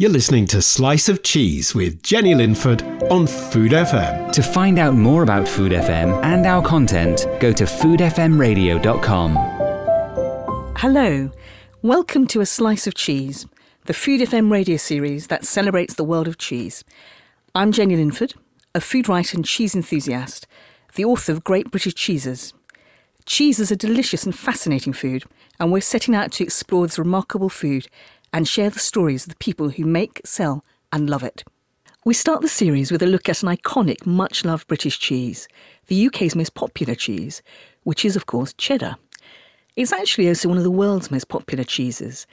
You're listening to Slice of Cheese with Jenny Linford on Food FM. To find out more about Food FM and our content, go to foodfmradio.com. Hello. Welcome to A Slice of Cheese, the Food FM radio series that celebrates the world of cheese. I'm Jenny Linford, a food writer and cheese enthusiast, the author of Great British Cheeses. Cheese is a delicious and fascinating food, and we're setting out to explore this remarkable food and share the stories of the people who make, sell, and love it. We start the series with a look at an iconic, much loved British cheese, the UK's most popular cheese, which is, of course, cheddar. It's actually also one of the world's most popular cheeses,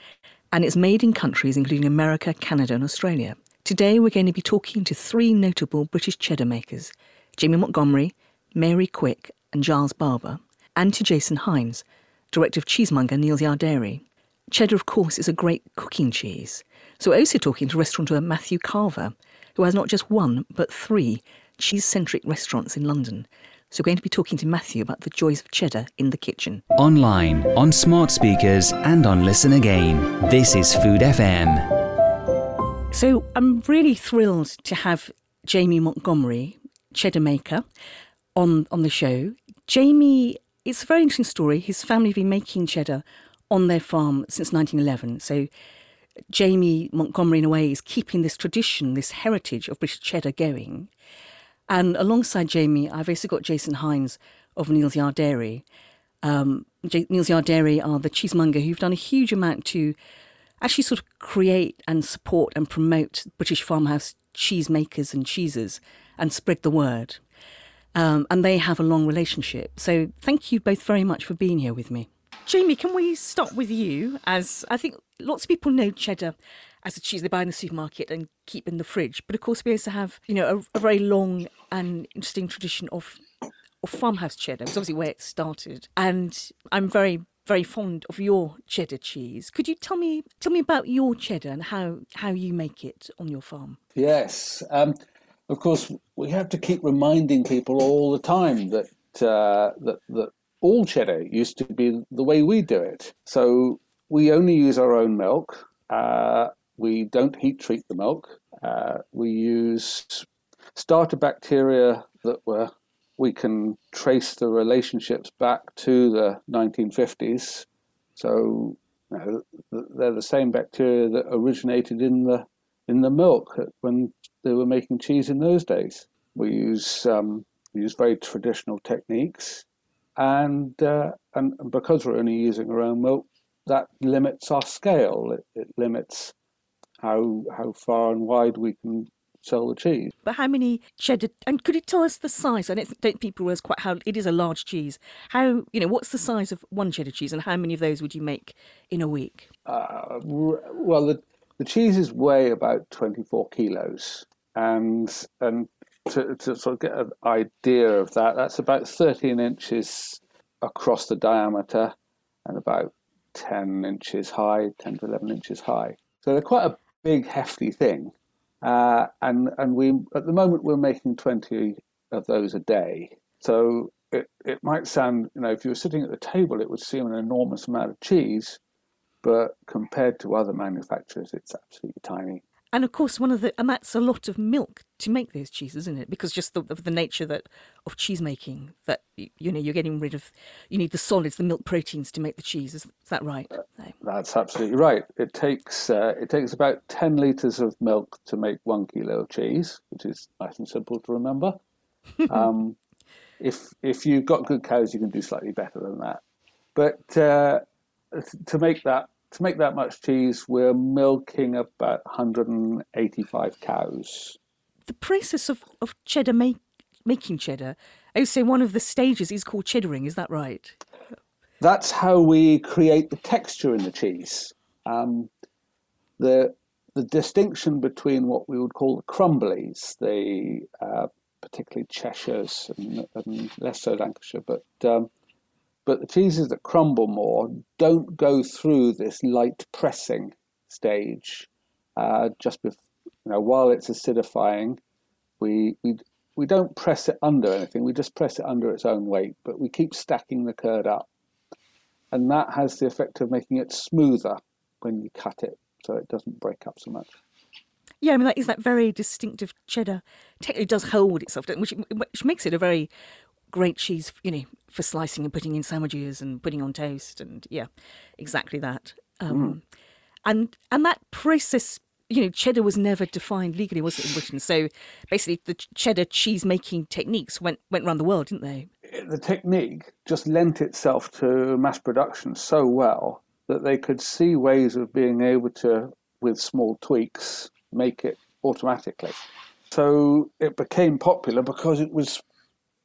and it's made in countries including America, Canada, and Australia. Today, we're going to be talking to three notable British cheddar makers Jamie Montgomery, Mary Quicke, and Giles Barber, and to Jason Hinds, director of cheesemonger Neal's Yard Dairy. Cheddar, of course, is a great cooking cheese. So we're also talking to restaurateur Matthew Carver, who has not just one, but three cheese centric restaurants in London. So we're going to be talking to Matthew about the joys of cheddar in the kitchen. Online, on smart speakers, and on Listen Again. This is Food FM. So I'm really thrilled to have Jamie Montgomery, cheddar maker, on, on the show. Jamie, it's a very interesting story. His family have been making cheddar on their farm since 1911. So Jamie Montgomery, in a way, is keeping this tradition, this heritage of British cheddar going. And alongside Jamie, I've also got Jason Hinds of Neal's Yard Dairy. Um, J- Neal's Yard Dairy are the cheesemonger who've done a huge amount to actually sort of create and support and promote British farmhouse cheesemakers and cheeses and spread the word. Um, and they have a long relationship. So thank you both very much for being here with me. Jamie, can we start with you? As I think lots of people know cheddar as a cheese they buy in the supermarket and keep in the fridge. But of course, we also have, you know, a, a very long and interesting tradition of of farmhouse cheddar. It's obviously where it started, and I'm very very fond of your cheddar cheese. Could you tell me tell me about your cheddar and how how you make it on your farm? Yes, um, of course we have to keep reminding people all the time that uh, that that all cheddar used to be the way we do it. So we only use our own milk. Uh, we don't heat treat the milk. Uh, we use starter bacteria that were we can trace the relationships back to the 1950s. So you know, they're the same bacteria that originated in the in the milk when they were making cheese in those days. We use um, we use very traditional techniques, and uh, and because we're only using our own milk, that limits our scale. It, it limits how how far and wide we can sell the cheese. But how many cheddar? And could you tell us the size? And I don't think people realize quite how it is a large cheese. How you know what's the size of one cheddar cheese, and how many of those would you make in a week? Uh, well, the the cheeses weigh about twenty four kilos, and and to, to sort of get an idea of that, that's about thirteen inches across the diameter, and about ten inches high, ten to eleven inches high. So they're quite a big, hefty thing. Uh, and and we at the moment we're making 20 of those a day. So it, it might sound, you know, if you were sitting at the table, it would seem an enormous amount of cheese, but compared to other manufacturers, it's absolutely tiny. And of course, one of the and that's a lot of milk to make those cheeses, isn't it? Because just the, of the nature that of cheese making, that you know you're getting rid of, you need the solids, the milk proteins to make the cheese. Is, is that right? No. That's absolutely right. It takes uh, it takes about ten liters of milk to make one kilo of cheese, which is nice and simple to remember. um, if if you've got good cows, you can do slightly better than that. But uh, to make that to make that much cheese, we're milking about 185 cows. The process of, of cheddar make, making cheddar, I would say one of the stages is called cheddaring, is that right? That's how we create the texture in the cheese. Um, the the distinction between what we would call the crumblies, the uh, particularly Cheshires and, and, less so Lancashire, but um, but the cheeses that crumble more don't go through this light pressing stage uh, just before, you know, while it's acidifying. We, we we don't press it under anything. We just press it under its own weight, but we keep stacking the curd up, and that has the effect of making it smoother when you cut it, so it doesn't break up so much. Yeah, I mean, that is that very distinctive cheddar. Technically, does hold itself, which which makes it a very great cheese, you know, for slicing and putting in sandwiches and putting on toast, and yeah, exactly that. Um, mm. And and that process, you know, cheddar was never defined legally, was it in Britain? So basically, the cheddar cheese making techniques went went around the world, didn't they? The technique just lent itself to mass production so well that they could see ways of being able to, with small tweaks, make it automatically. So it became popular because it was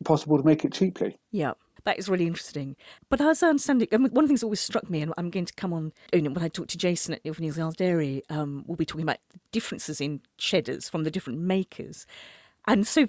possible to make it cheaply. Yeah. That is really interesting. But as I understand it, one of the things that always struck me, and I'm going to come on when I talk to Jason at Ilford Neal's Dairy, um, we'll be talking about differences in cheddars from the different makers. And so,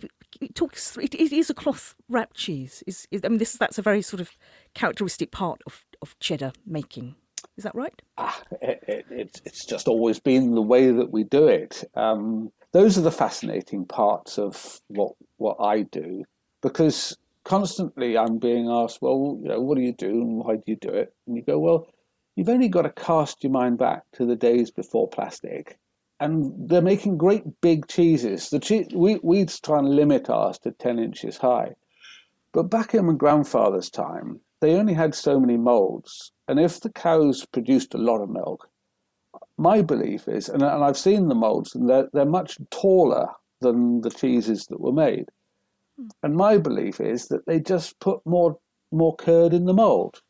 talk us through, it, it is a cloth wrapped cheese. Is, I mean, this that's a very sort of characteristic part of, of cheddar making. Is that right? Ah, it, it, it's just always been the way that we do it. Um, those are the fascinating parts of what what I do, because constantly I'm being asked, well, you know, what do you do and why do you do it? And you go, well, you've only got to cast your mind back to the days before plastic, and they're making great big cheeses. The cheese we we try and limit ours to ten inches high, but back in my grandfather's time, they only had so many molds and if the cows produced a lot of milk, my belief is, and, and I've seen the molds, and they're, they're much taller than the cheeses that were made. And my belief is that they just put more more curd in the mold.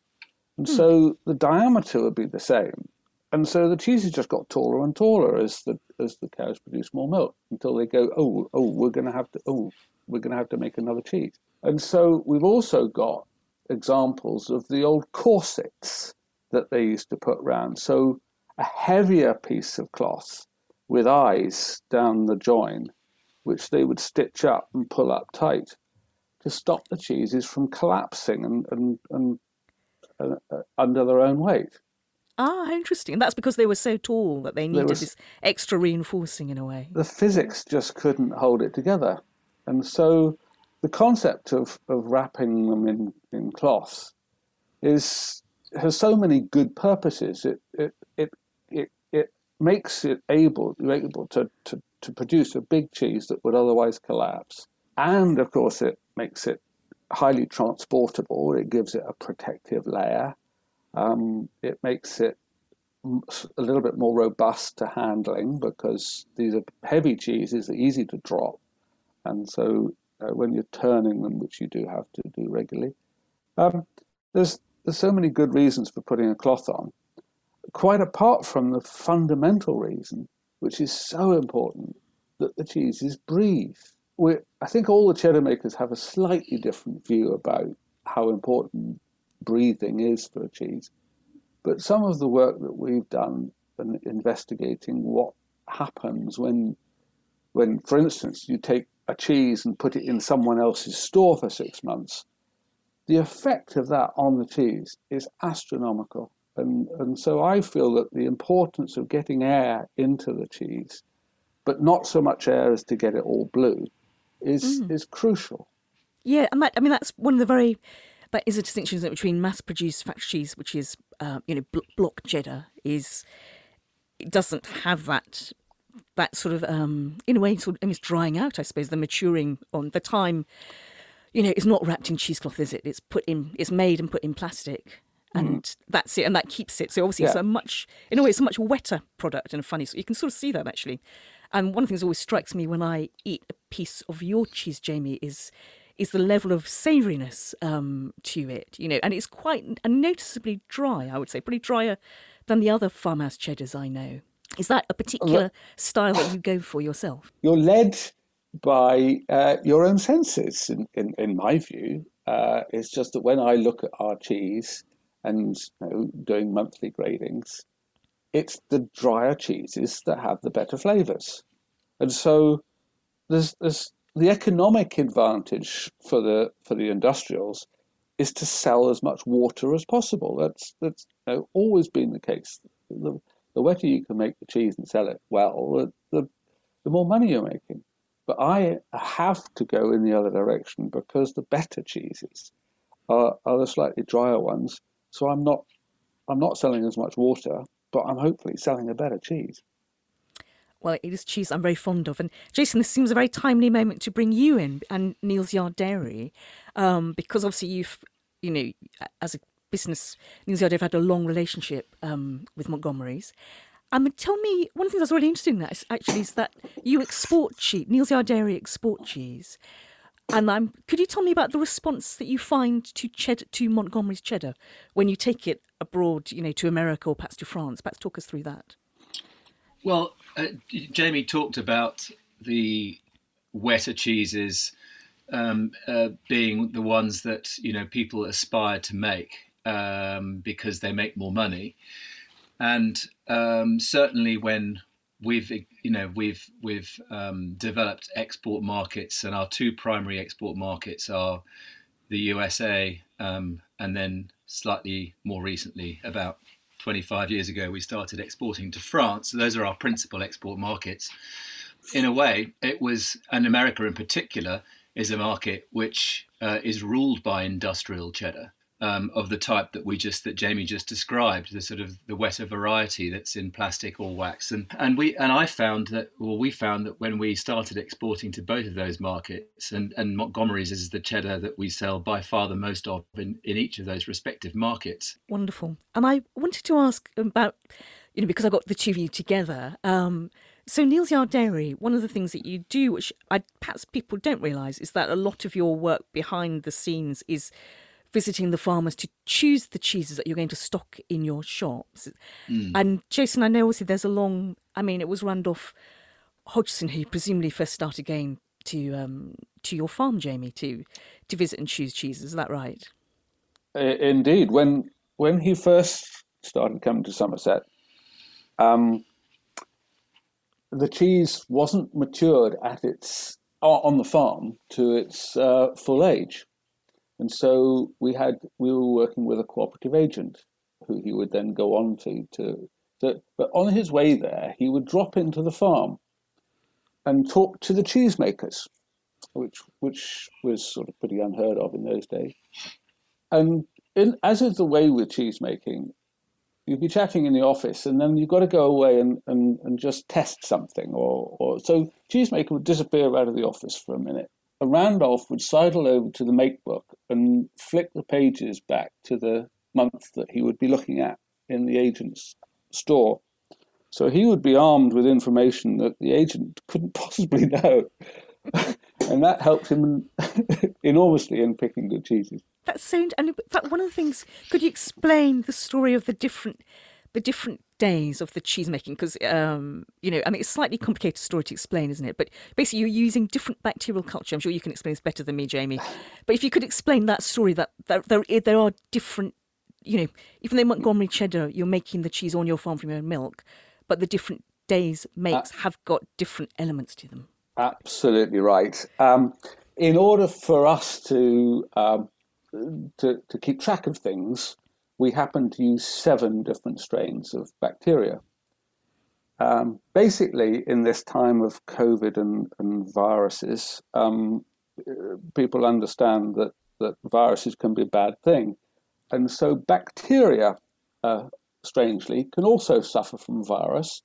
And mm. so the diameter would be the same. And so the cheeses just got taller and taller as the as the cows produce more milk until they go, oh, oh, we're gonna have to oh, we're gonna have to make another cheese. And so we've also got examples of the old corsets that they used to put round. So a heavier piece of cloth with eyes down the join, which they would stitch up and pull up tight to stop the cheeses from collapsing and, and, and uh, uh, under their own weight. Ah, interesting. And That's because they were so tall that they needed was, this extra reinforcing in a way. The physics just couldn't hold it together. And so the concept of, of wrapping them in, in cloth is has so many good purposes. It it it it, it makes it able able to, to, to produce a big cheese that would otherwise collapse. And of course it makes it highly transportable. It gives it a protective layer. Um, it makes it a little bit more robust to handling because these are heavy cheeses, they're easy to drop. And so uh, when you're turning them, which you do have to do regularly. Um, there's there's so many good reasons for putting a cloth on, quite apart from the fundamental reason, which is so important, that the cheeses breathe. we I think all the cheddar makers have a slightly different view about how important breathing is for a cheese. But some of the work that we've done in investigating what happens when, when, for instance, you take a cheese and put it in someone else's store for six months, the effect of that on the cheese is astronomical. And, and so I feel that the importance of getting air into the cheese, but not so much air as to get it all blue, is, mm. is crucial. Yeah, and that, I mean, that's one of the very, that is a distinction between mass produced factory cheese, which is, uh, you know, block cheddar, is, it doesn't have that that sort of, um, in a way, sort of, I mean, it's drying out, I suppose, the maturing on the time. You know, it's not wrapped in cheesecloth, is it? It's put in, it's made and put in plastic, and mm. that's it, and that keeps it. So obviously, yeah. it's a much, in a way, it's a much wetter product and a funny. So you can sort of see that actually. And one of the things that always strikes me when I eat a piece of your cheese, Jamie, is is the level of savouriness um, to it. You know, and it's quite noticeably dry. I would say, pretty drier than the other farmhouse cheddars I know. Is that a particular style that you go for yourself? You're led by uh, your own senses, in, in, in my view. Uh, it's just that when I look at our cheese and you know, doing monthly gradings, it's the drier cheeses that have the better flavors. And so there's, there's the economic advantage for the for the industrials is to sell as much water as possible. That's that's you know, always been the case. The, the wetter you can make the cheese and sell it well, the, the, the more money you're making. But I have to go in the other direction because the better cheeses are, are the slightly drier ones. So I'm not I'm not selling as much water, but I'm hopefully selling a better cheese. Well, it is cheese I'm very fond of. And Jason, this seems a very timely moment to bring you in and Neal's Yard Dairy, um, because obviously you've, you know, as a business, Neal's Yard Dairy have had a long relationship um, with Montgomery's. Um, tell me, one of the things was really interesting in that is actually is that you export cheese, Neal's Yard Dairy export cheese. And I'm, could you tell me about the response that you find to cheddar, to Montgomery's cheddar when you take it abroad, you know, to America or perhaps to France? Perhaps talk us through that. Well, uh, Jamie talked about the wetter cheeses um, uh, being the ones that you know people aspire to make um, because they make more money, and um, certainly when we've you know we've we've um, developed export markets, and our two primary export markets are the USA um, and then slightly more recently about 25 years ago, we started exporting to France. So those are our principal export markets. In a way, it was, and America in particular, is a market which uh, is ruled by industrial cheddar um, of the type that we just that Jamie just described, the sort of the wetter variety that's in plastic or wax. And and we and I found that well, we found that when we started exporting to both of those markets, and, and Montgomery's is the cheddar that we sell by far the most of in, in each of those respective markets. Wonderful. And I wanted to ask about, you know, because I got the two of you together. Um, so Neal's Yard Dairy, one of the things that you do, which I, perhaps people don't realise, is that a lot of your work behind the scenes is visiting the farmers to choose the cheeses that you're going to stock in your shops. Mm. And Jason, I know obviously there's a long. I mean, it was Randolph Hodgson who presumably first started going to um, to your farm, Jamie, to to visit and choose cheeses. Is that right? Indeed, when when he first started coming to Somerset, um, the cheese wasn't matured at its on the farm to its uh, full age. And so we had we were working with a cooperative agent who he would then go on to to, to but on his way there he would drop into the farm and talk to the cheesemakers, which which was sort of pretty unheard of in those days. And in, as is the way with cheese making, you'd be chatting in the office and then you've got to go away and, and, and just test something or, or so cheesemaker would disappear out of the office for a minute Randolph would sidle over to the make book and flick the pages back to the month that he would be looking at in the agent's store. So he would be armed with information that the agent couldn't possibly know. and that helped him enormously in picking good cheeses. That so. And in fact, one of the things, could you explain the story of the different, the different days of the cheese making because um, you know I mean it's a slightly complicated story to explain, isn't it? But basically, you're using different bacterial culture. I'm sure you can explain this better than me, Jamie. But if you could explain that story, that there there, there are different, you know, even though Montgomery cheddar, you're making the cheese on your farm from your own milk, but the different days makes uh, have got different elements to them. Absolutely right. Um, in order for us to um, to to keep track of things we happen to use seven different strains of bacteria. Um, basically, in this time of COVID and, and viruses, um, people understand that, that viruses can be a bad thing. And so, bacteria, uh, strangely, can also suffer from virus.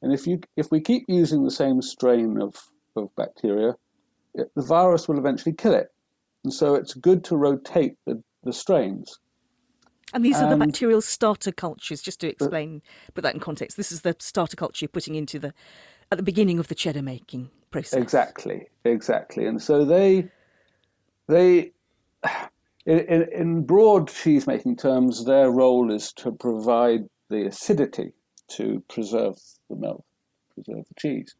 And if, you, if we keep using the same strain of, of bacteria, it, the virus will eventually kill it. And so, it's good to rotate the, the strains. And these are the um, bacterial starter cultures, just to explain, put that in context. This is the starter culture you're putting into the, at the beginning of the cheddar making process. Exactly, exactly. And so they, they, in, in broad cheese making terms, their role is to provide the acidity to preserve the milk, preserve the cheese.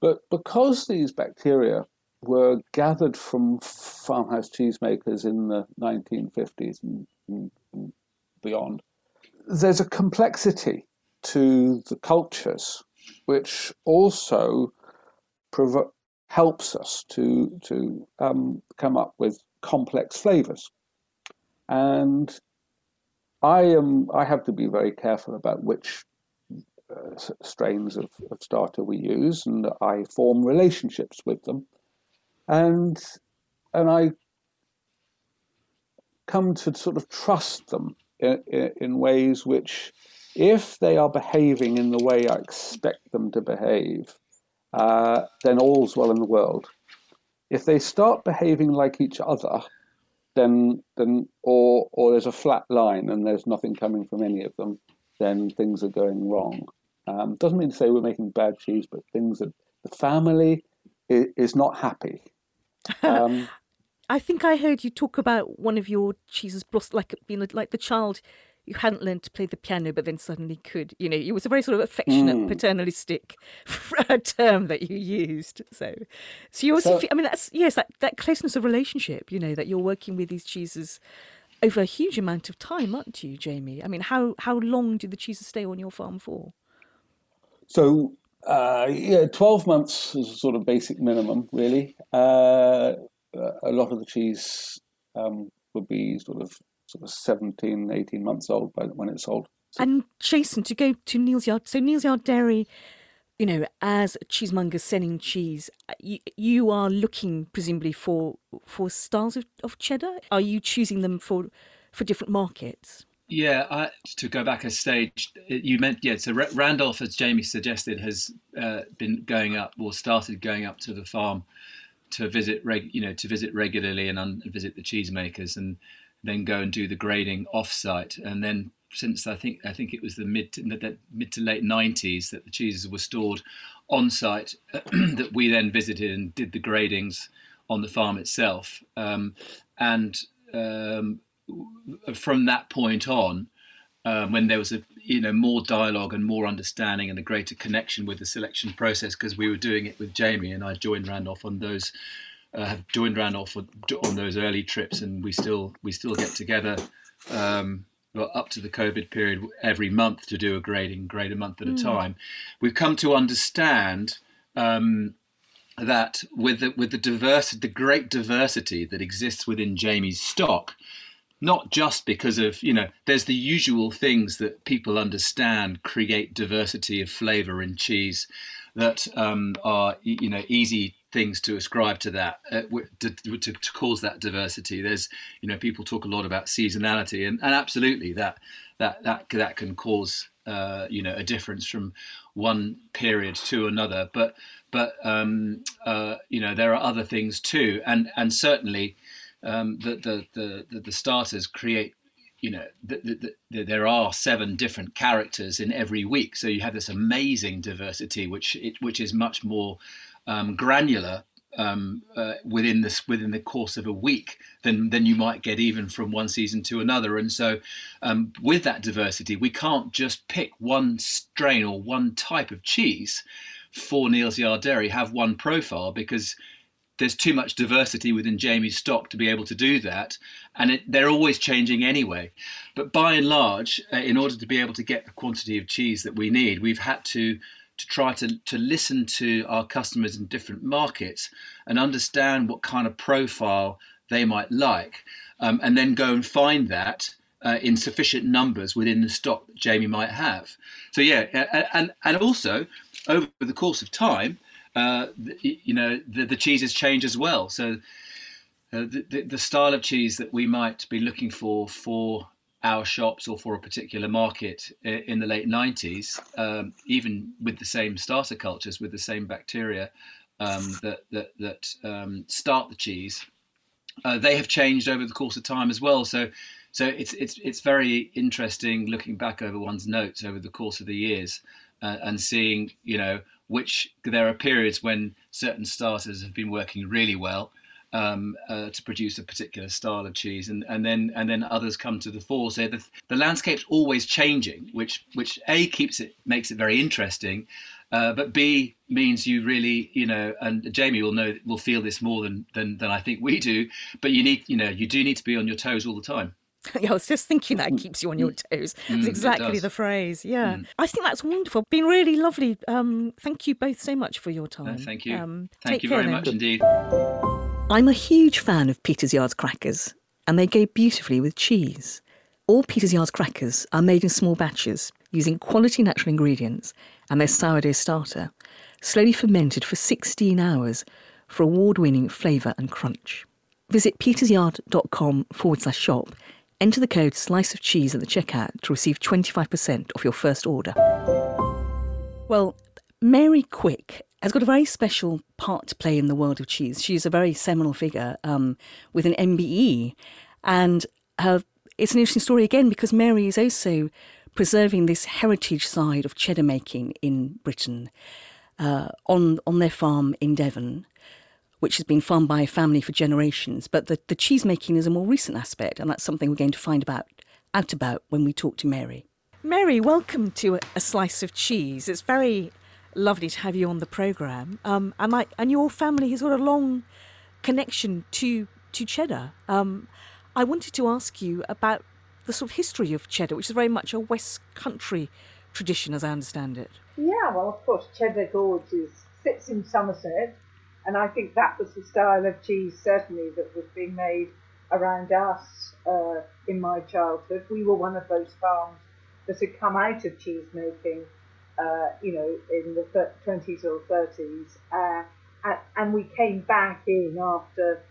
But because these bacteria were gathered from farmhouse cheesemakers in the 1950s and, and beyond, there's a complexity to the cultures, which also provo- helps us to to um, come up with complex flavors. And I am I have to be very careful about which uh, strains of, of starter we use, and I form relationships with them, and and I come to sort of trust them in, ways which, if they are behaving in the way I expect them to behave, uh, then all's well in the world. If they start behaving like each other, then then or or there's a flat line and there's nothing coming from any of them, then things are going wrong. Um, doesn't mean to say we're making bad cheese, but things that the family is, is not happy. Um, I think I heard you talk about one of your cheeses, like being like the child you hadn't learned to play the piano, but then suddenly could. You know, it was a very sort of affectionate, mm. paternalistic term that you used. So, so you also, so, feel, I mean, that's yes, that, that closeness of relationship. You know, that you're working with these cheeses over a huge amount of time, aren't you, Jamie? I mean, how how long do the cheeses stay on your farm for? So. Uh, yeah, twelve months is a sort of basic minimum, really. Uh, a lot of the cheese um, would be sort of sort of 17, 18 months old by when it's sold. So, and Jason, to go to Neal's Yard, so Neal's Yard Dairy, you know, as a cheesemonger selling cheese, you, you are looking presumably for for styles of, of cheddar. Are you choosing them for for different markets? Yeah, I, to go back a stage, you meant yeah. So Randolph, as Jamie suggested, has uh, been going up or started going up to the farm to visit, reg, you know, to visit regularly and un- visit the cheesemakers, and then go and do the grading off-site. And then since I think I think it was the mid to, the mid to late 90s that the cheeses were stored on site, that we then visited and did the gradings on the farm itself. Um, and um, from that point on, um, when there was a you know more dialogue and more understanding and a greater connection with the selection process because we were doing it with Jamie and I joined Randolph on those uh, have joined Randolph on those early trips and we still we still get together um, well, up to the COVID period every month to do a grading grade a month at mm. a time. We've come to understand um, that with the, with the diversity, the great diversity that exists within Jamie's stock, not just because of you know there's the usual things that people understand create diversity of flavor in cheese that um, are you know easy things to ascribe to that uh, to, to, cause that diversity. There's you know people talk a lot about seasonality and, and absolutely that that that that can cause uh, you know a difference from one period to another. But but um, uh, you know there are other things too. And and certainly um, the, the, the, the starters create you know the, the, the, there are seven different characters in every week. So you have this amazing diversity which it, which is much more um, granular um, uh, within this within the course of a week than than you might get even from one season to another. And so um, with that diversity we can't just pick one strain or one type of cheese for Yard Dairy have one profile because there's too much diversity within Jamie's stock to be able to do that, and it, they're always changing anyway. But by and large, uh, in order to be able to get the quantity of cheese that we need, we've had to to try to, to listen to our customers in different markets and understand what kind of profile they might like, um, and then go and find that uh, in sufficient numbers within the stock that Jamie might have. So yeah, and and also over the course of time, uh, you know, the, the, cheeses change as well. So uh, the, the style of cheese that we might be looking for for our shops or for a particular market in the late 90s, um, even with the same starter cultures, with the same bacteria um, that, that, that um, start the cheese, uh, they have changed over the course of time as well. So, so it's, it's, it's very interesting looking back over one's notes over the course of the years uh, and seeing, you know, which there are periods when certain starters have been working really well um, uh, to produce a particular style of cheese, and, and then and then others come to the fore. So the, the landscape's always changing, which which a keeps it makes it very interesting, uh, but b means you really you know, and Jamie will know will feel this more than, than than I think we do. But you need you know you do need to be on your toes all the time. yeah, I was just thinking that keeps you on your toes. Mm, It's exactly does. the phrase. Yeah, Mm. I think that's wonderful. Been really lovely. Um, thank you both so much for your time. No, thank you. Um, thank you very then. much indeed. I'm a huge fan of Peter's Yard's crackers, and they go beautifully with cheese. All Peter's Yard's crackers are made in small batches using quality natural ingredients and their sourdough starter, slowly fermented for 16 hours for award winning flavour and crunch. Visit petersyard.com forward slash shop, enter the code slice of cheese at the checkout to receive 25% off your first order. Well, Mary Quicke has got a very special part to play in the world of cheese. She's a very seminal figure um, with an MBE, and her, it's an interesting story again because Mary is also preserving this heritage side of cheddar making in Britain uh, on on their farm in Devon, which has been farmed by a family for generations. But the, the cheese making is a more recent aspect, and that's something we're going to find about out about when we talk to Mary. Mary, welcome to a, a slice of cheese. It's very lovely to have you on the program. Um, and like, and your family has got a long connection to to cheddar. Um, I wanted to ask you about the sort of history of cheddar, which is very much a West Country tradition, as I understand it. Yeah, well, of course, Cheddar Gorge is, sits in Somerset, and I think that was the style of cheese certainly that was being made around us uh, in my childhood. We were one of those farms that had come out of cheese making, uh, you know, in the 20s or 30s, uh, and, and we came back in after,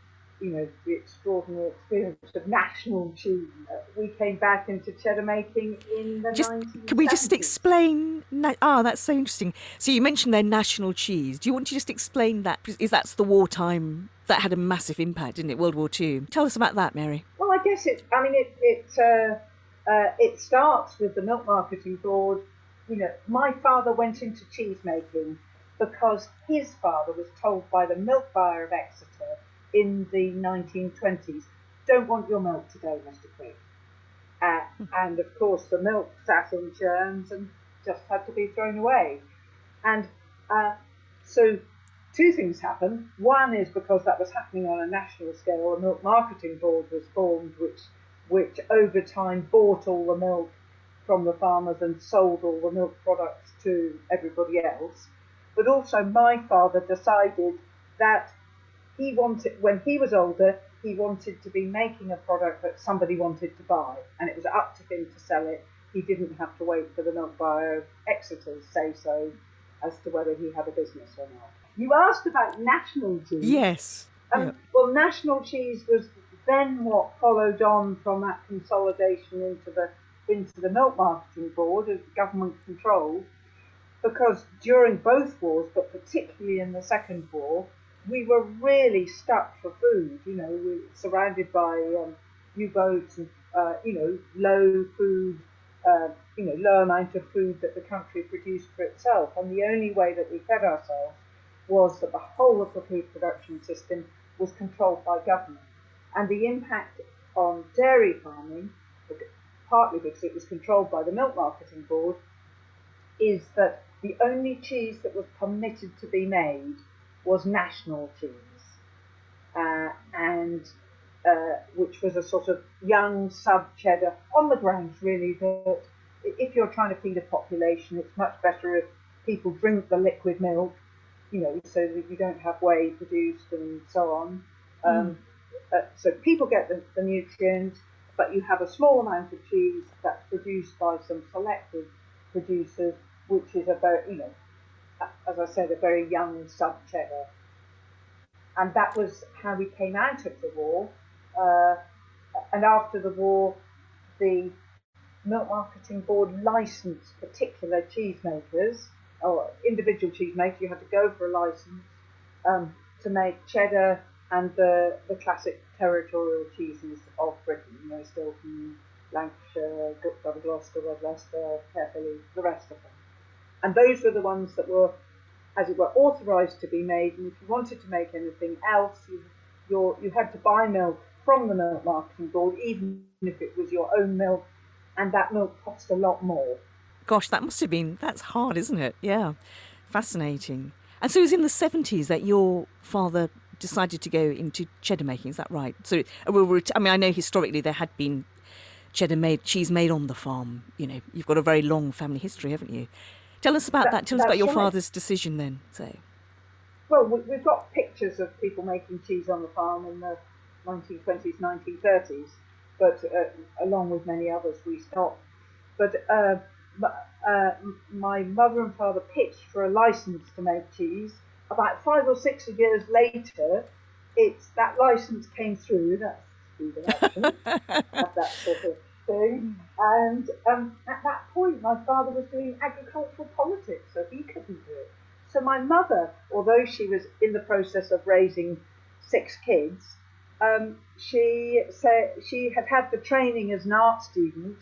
you know, the extraordinary experience of national cheese. We came back into cheddar making in the Just 1970s. can we just explain? Na- ah, that's so interesting. So you mentioned their national cheese. Do you want to just explain that? Is that's the wartime that had a massive impact, didn't it? World War Two. Tell us about that, Mary. Well, I guess it. I mean, it it uh, uh, it starts with the milk marketing board. You know, my father went into cheese making because his father was told by the milk buyer of Exeter in the 1920s, "Don't want your milk today, Mr. Quicke." Uh, and of course, the milk sat in churns and just had to be thrown away. And uh, so two things happened. One is because that was happening on a national scale, a milk marketing board was formed, which which over time bought all the milk from the farmers and sold all the milk products to everybody else. But also, my father decided that he wanted, when he was older, he wanted to be making a product that somebody wanted to buy, and it was up to him to sell it. He didn't have to wait for the milk buyer of Exeter say so as to whether he had a business or not. You asked about national cheese. Yes. Um, Yeah. Well, national cheese was then what followed on from that consolidation into the into the milk marketing board as government control, because during both wars, but particularly in the second war, we were really stuck for food. You know, we were surrounded by um, U-boats and uh, you know low food, uh, you know low amount of food that the country produced for itself, and the only way that we fed ourselves was that the whole of the food production system was controlled by government. And the impact on dairy farming, partly because it was controlled by the milk marketing board, is that the only cheese that was permitted to be made was national cheese, uh, and uh, which was a sort of young sub cheddar on the grounds, really, that if you're trying to feed a population, it's much better if people drink the liquid milk, you know, so that you don't have whey produced and so on. Um, uh, so people get the, the nutrients, but you have a small amount of cheese that's produced by some selected producers, which is about, you know, as I said, a very young sub cheddar. And that was how we came out of the war. Uh, and after the war, the Milk Marketing Board licensed particular cheesemakers or individual cheesemakers. You had to go for a license um, to make cheddar and the, the classic territorial cheeses of Britain, you know, Stilton, Lancashire, Gloucester, Red Leicester, the rest of them. And those were the ones that were, as it were, authorised to be made. And if you wanted to make anything else, you, you had to buy milk from the Milk Marketing Board, even if it was your own milk, and that milk cost a lot more. Gosh, that must have been that's hard, isn't it? Yeah, fascinating. And so it was in the seventies that your father decided to go into cheddar making. Is that right? So, uh, I mean, I know historically there had been cheddar made, cheese made on the farm. You know, you've got a very long family history, haven't you? Tell us about that. that. Tell us about your father's decision then. So. Well, we've got pictures of people making cheese on the farm in the 1920s, 1930s, but uh, along with many others, we stopped. But uh, uh, my mother and father pitched for a license to make cheese. About five or six years later, it's that license came through. That's food that sort of thing. And um, at that point, my father was doing agricultural politics, so he couldn't do it. So my mother, although she was in the process of raising six kids, um, she said she had had the training as an art student,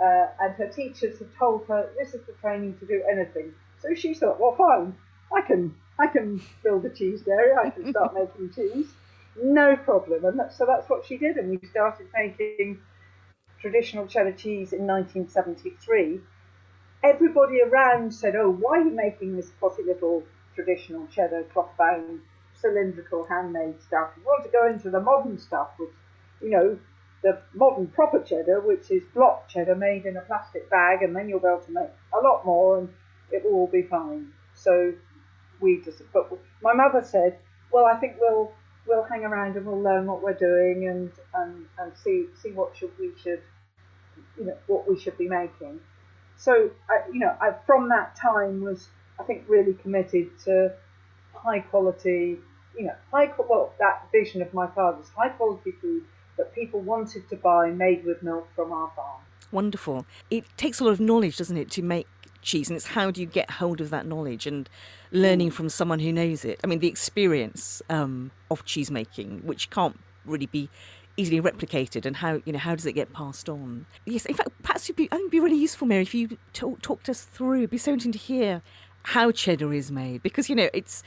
uh, and her teachers had told her this is the training to do anything. So she thought, well, fine, I can I can build a cheese dairy, I can start making cheese, no problem. And that, so that's what she did, and we started making traditional cheddar cheese in 1973. Everybody around said, "Oh, why are you making this potty little traditional cheddar cloth-bound cylindrical handmade stuff. You want to go into the modern stuff, which, you know, the modern proper cheddar, which is block cheddar made in a plastic bag, and then you'll be able to make a lot more and it will all be fine. So we just, but my mother said, well, I think we'll we'll hang around and we'll learn what we're doing and and, and see see what should we should you know what we should be making. So I, you know, I, from that time was I think really committed to high quality you know, high well, that vision of my father's high quality food that people wanted to buy made with milk from our farm. Wonderful. It takes a lot of knowledge, doesn't it, to make cheese, and it's how do you get hold of that knowledge and learning from someone who knows it. I mean, the experience um, of cheese making, which can't really be easily replicated, and how you know how does it get passed on? Yes, in fact, perhaps you'd be, I think it'd be really useful, Mary, if you talk, talked us through. It'd be so interesting to hear how cheddar is made because you know it's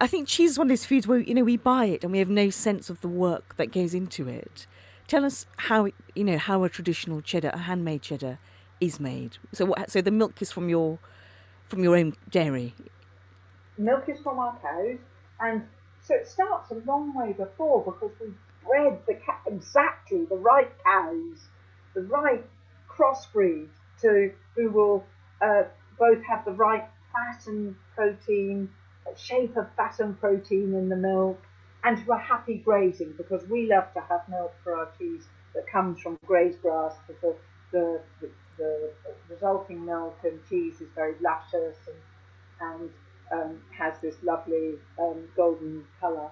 I think cheese is one of those foods where you know we buy it and we have no sense of the work that goes into it. Tell us how you know how a traditional cheddar, a handmade cheddar, is made. So what, so the milk is from your from your own dairy. Milk is from our cows, and so it starts a long way before because we bred the ca- exactly the right cows, the right crossbreed to who will uh, both have the right fat and protein shape of fat and protein in the milk, and who are happy grazing because we love to have milk for our cheese that comes from grazed grass because the, the, the, resulting milk and cheese is very luscious and, and um, has this lovely um, golden colour.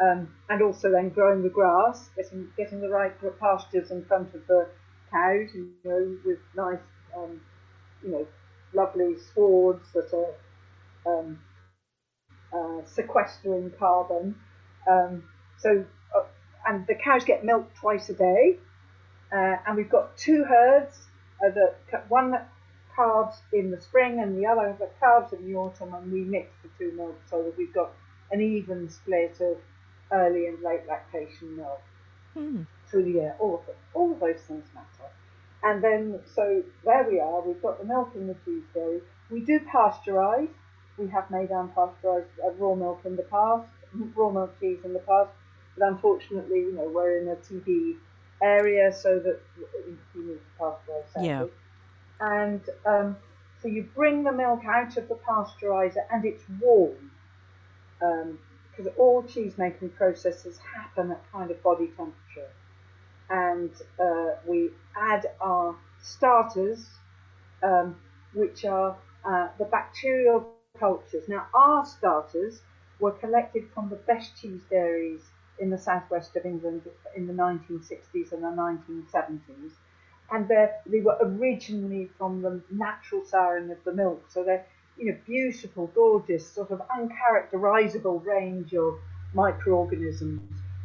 Um, and also then growing the grass, getting getting the right pastures in front of the cows, you know, with nice, um, you know, lovely swards that are um, uh, sequestering carbon. Um, so, uh, and the cows get milked twice a day, uh, and we've got two herds. Uh, that one that calves in the spring and the other that calves in the autumn, and we mix the two milks so that we've got an even split of early and late lactation milk hmm. through the year. All of it, all of those things matter. And then, so there we are. We've got the milk in the Tuesday. We do pasteurize. We have made unpasteurised uh, raw milk in the past, raw milk cheese in the past, but unfortunately, you know, we're in a TB area, so that you need to pasteurize. Yeah. And um, so you bring the milk out of the pasteurizer, and it's warm. because um, all cheese making processes happen at kind of body temperature. And uh, we add our starters, um, which are uh, the bacterial cultures. Now, our starters were collected from the best cheese dairies in the southwest of England in the 1960s and the 1970s, and they were originally from the natural souring of the milk. So they're you know beautiful, gorgeous, sort of uncharacterizable range of microorganisms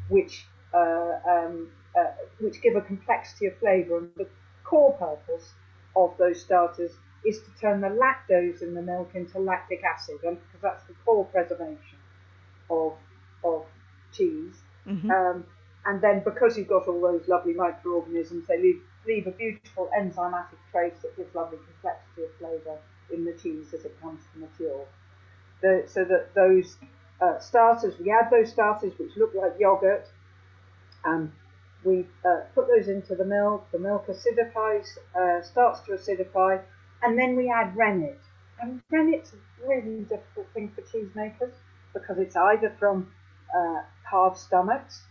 which uh, um, uh, which give a complexity of flavour. And the core purpose of those starters is to turn the lactose in the milk into lactic acid, and because that's the core preservation of of cheese. Mm-hmm. Um, and then because you've got all those lovely microorganisms, they leave leave a beautiful enzymatic trace that gives lovely complexity of flavour in the cheese as it comes to mature. The, so that those uh, starters, we add those starters which look like yogurt, um, we uh, put those into the milk. The milk acidifies, uh, starts to acidify, and then we add rennet. And rennet's a really difficult thing for cheesemakers because it's either from uh, calf stomachs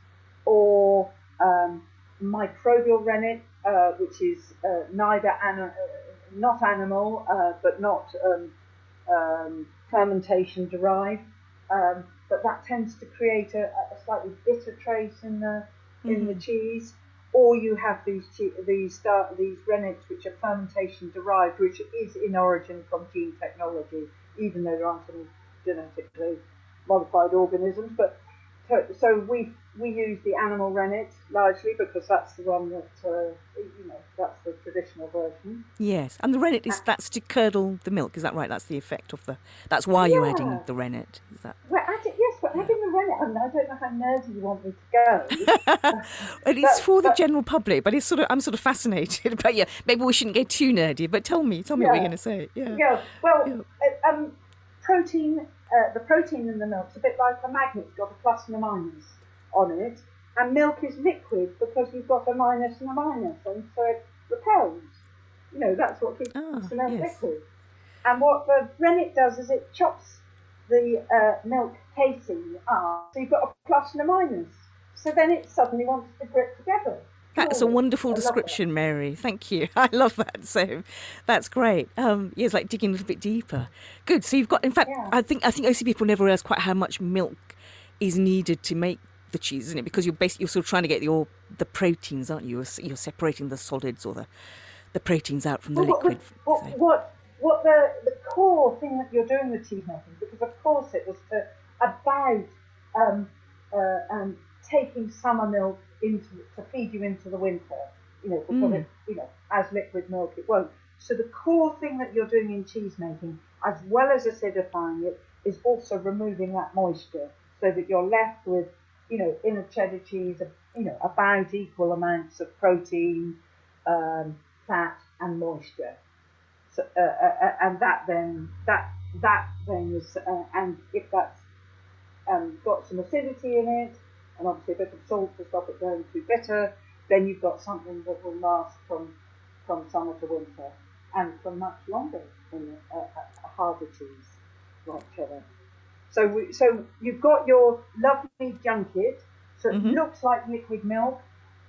or um, microbial rennet, uh, which is uh, neither ana- uh, not animal uh, but not um, um, fermentation derived. Um, but that tends to create a, a slightly bitter trace in the in the cheese. Or you have these these these rennets which are fermentation derived, which is in origin from gene technology, even though there aren't any genetically modified organisms. But so, so we we use the animal rennet largely because that's the one that uh, you know that's the traditional version. Yes, and the rennet is that's to curdle the milk. Is that right? That's the effect of the. That's why you're adding the rennet. Is that? We're adding, yes, we're adding the rennet, and I don't know how nerdy you want me to go. It's But- for the general public, but it's sort of I'm sort of fascinated. But yeah, maybe we shouldn't get too nerdy. But tell me, tell me what Yeah. you're going to say. Yeah. Yeah, well, uh, um, protein, uh, the protein in the milk's a bit like a magnet, it's got a plus and a minus on it, and milk is liquid because you've got a minus and a minus, and so it repels. You know, that's what keeps Ah, the milk yes. liquid. And what the rennet does is it chops the uh, milk casein up, so you've got a plus and a minus. So then it suddenly wants to grip together. That's a wonderful I love it. description, Mary. Thank you. I love that. So that's great. Um, yeah, it's like digging a little bit deeper. Good. So you've got. In fact, Yeah. I think I think OC people never realise quite how much milk is needed to make the cheese, isn't it? Because you're basically you're still trying to get your the proteins, aren't you? You're, you're separating the solids or the the proteins out from the Well, what- liquid. What, so- what, what the, the core thing that you're doing with cheese making, because of course it was to, about um, uh, um, taking summer milk into to feed you into the winter, you know, because Mm. it, you know, as liquid milk it won't. So the core thing that you're doing in cheese making, as well as acidifying it, is also removing that moisture, so that you're left with, you know, in a cheddar cheese, you know, about equal amounts of protein, um, fat, and moisture. So, uh, uh, uh, and that then that that then is, uh, and if that's um, got some acidity in it, and obviously a bit of salt to stop it going too bitter, then you've got something that will last from from summer to winter, and for much longer than a, a, a harder cheese like cheddar. So we, so you've got your lovely junket, so it looks like liquid milk,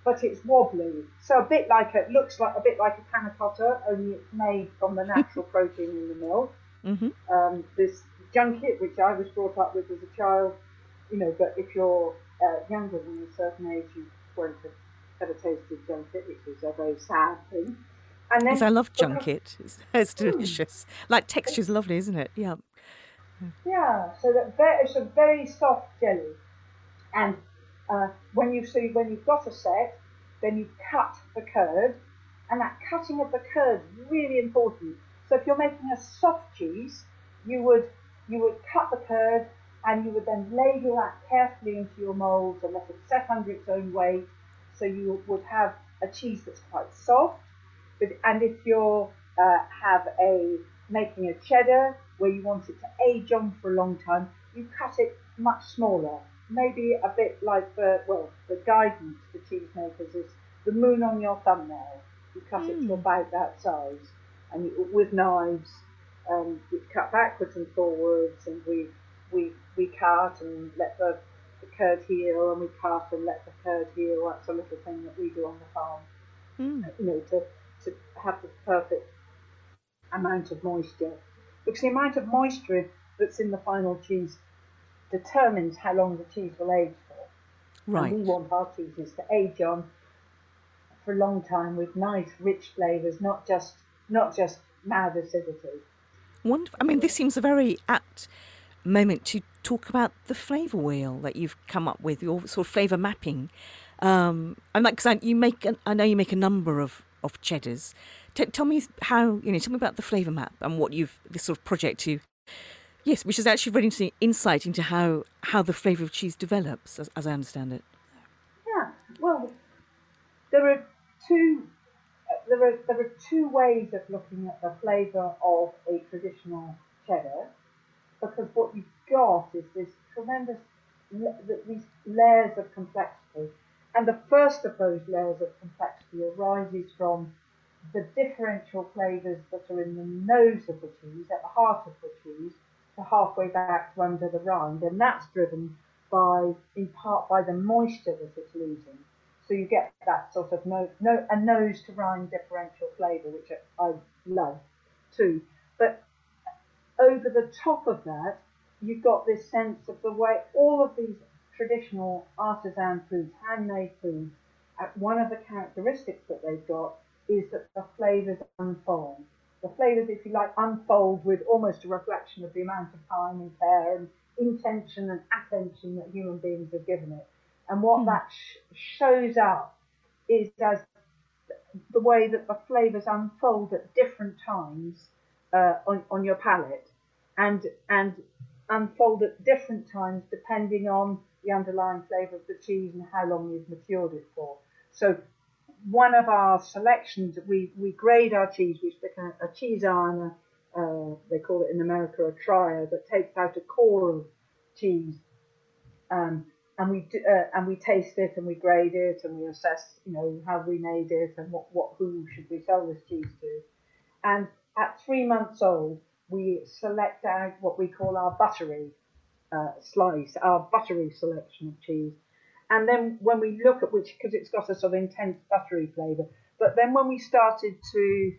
but it's wobbly. So a bit like a, it looks like a bit like a panna cotta, only it's made from the natural protein in the milk. hmm Um, this junket, which I was brought up with as a child, you know, but if you're uh, younger than a certain age, you won't have ever tasted junket, which is a very sad thing. And then Because I love junket. It's, it's delicious. Like texture's lovely, isn't it? Yeah. Yeah, so that it's a very soft jelly, and uh, when you see when you've got a set, then you cut the curd, and that cutting of the curd is really important. So if you're making a soft cheese, you would you would cut the curd, and you would then ladle that carefully into your molds and let it set under its own weight, so you would have a cheese that's quite soft. But, and if you're uh, have a making a cheddar where you want it to age on for a long time, you cut it much smaller. Maybe a bit like the well, the guidance for cheese makers is the moon on your thumbnail. You cut it to about that size, and you, with knives, um, we cut backwards and forwards, and we we we cut and let the, the curd heal, and we cut and let the curd heal. That's a little thing that we do on the farm Mm. you know, to, to have the perfect amount of moisture. Because the amount of moisture that's in the final cheese determines how long the cheese will age for. Right. And we want our cheeses to age on for a long time with nice, rich flavours, not just not just mad acidity. Wonderful. I mean, this seems a very apt moment to talk about the flavour wheel that you've come up with, your sort of flavour mapping. Um, and like, cause I, you make, an, I know you make a number of, of cheddars. T- tell me how, you know, tell me about the flavour map and what you've, this sort of project to, yes, which is actually very interesting insight into how, how the flavour of cheese develops, as, as I understand it. Yeah, well, there are two. There are there are two ways of looking at the flavour of a traditional cheddar, because what you've got is this tremendous these layers of complexity. And the first of those layers of complexity arises from the differential flavours that are in the nose of the cheese, at the heart of the cheese, to halfway back to under the rind, and that's driven by, in part, by the moisture that it's losing. So you get that sort of no, no, a nose to rind differential flavour, which I love too. Over the top of that, you've got this sense of the way all of these traditional artisan foods, handmade foods, uh, one of the characteristics that they've got is that the flavours unfold. The flavours, if you like, unfold with almost a reflection of the amount of time and care and intention and attention that human beings have given it. And what mm. that sh- shows up is as the way that the flavours unfold at different times uh, on, on your palate and and unfold at different times depending on the underlying flavour of the cheese and how long you've matured it for. So one of our selections, we, we grade our cheese, we stick a, a cheese iron, uh, they call it in America a trier, that takes out a core of cheese, um, and we do, uh, and we taste it and we grade it and we assess, you know, how we made it and what, what who should we sell this cheese to, and at three months old, we select out what we call our buttery uh, slice, our buttery selection of cheese. And then when we look at which, because it's got a sort of intense buttery flavour, but then when we started to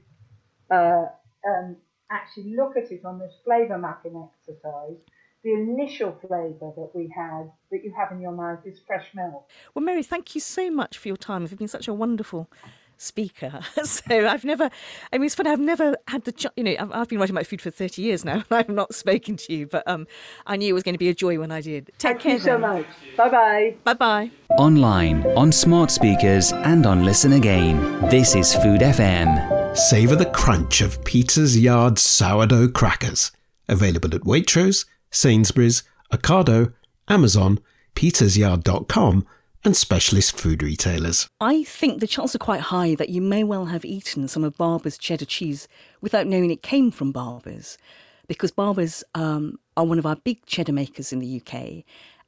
uh, um, actually look at it on this flavour mapping exercise, the initial flavour that we had, that you have in your mouth, is fresh milk. Well, Mary, thank you so much for your time. You've been such a wonderful speaker. so I've never, I mean, it's funny, I've never had the, you know, I've, I've, been writing about food for 30 years now and I've not spoken to you, but um, I knew it was going to be a joy when I did. Take Thank care. Thank you so much. Bye bye. Bye bye. Online, on smart speakers, and on Listen Again. This is Food FM. Savour the crunch of Peter's Yard sourdough crackers. Available at Waitrose, Sainsbury's, Ocado, Amazon, petersyard.com and specialist food retailers. I think the chances are quite high that you may well have eaten some of Barber's cheddar cheese without knowing it came from Barber's, because Barber's um, are one of our big cheddar makers in the UK.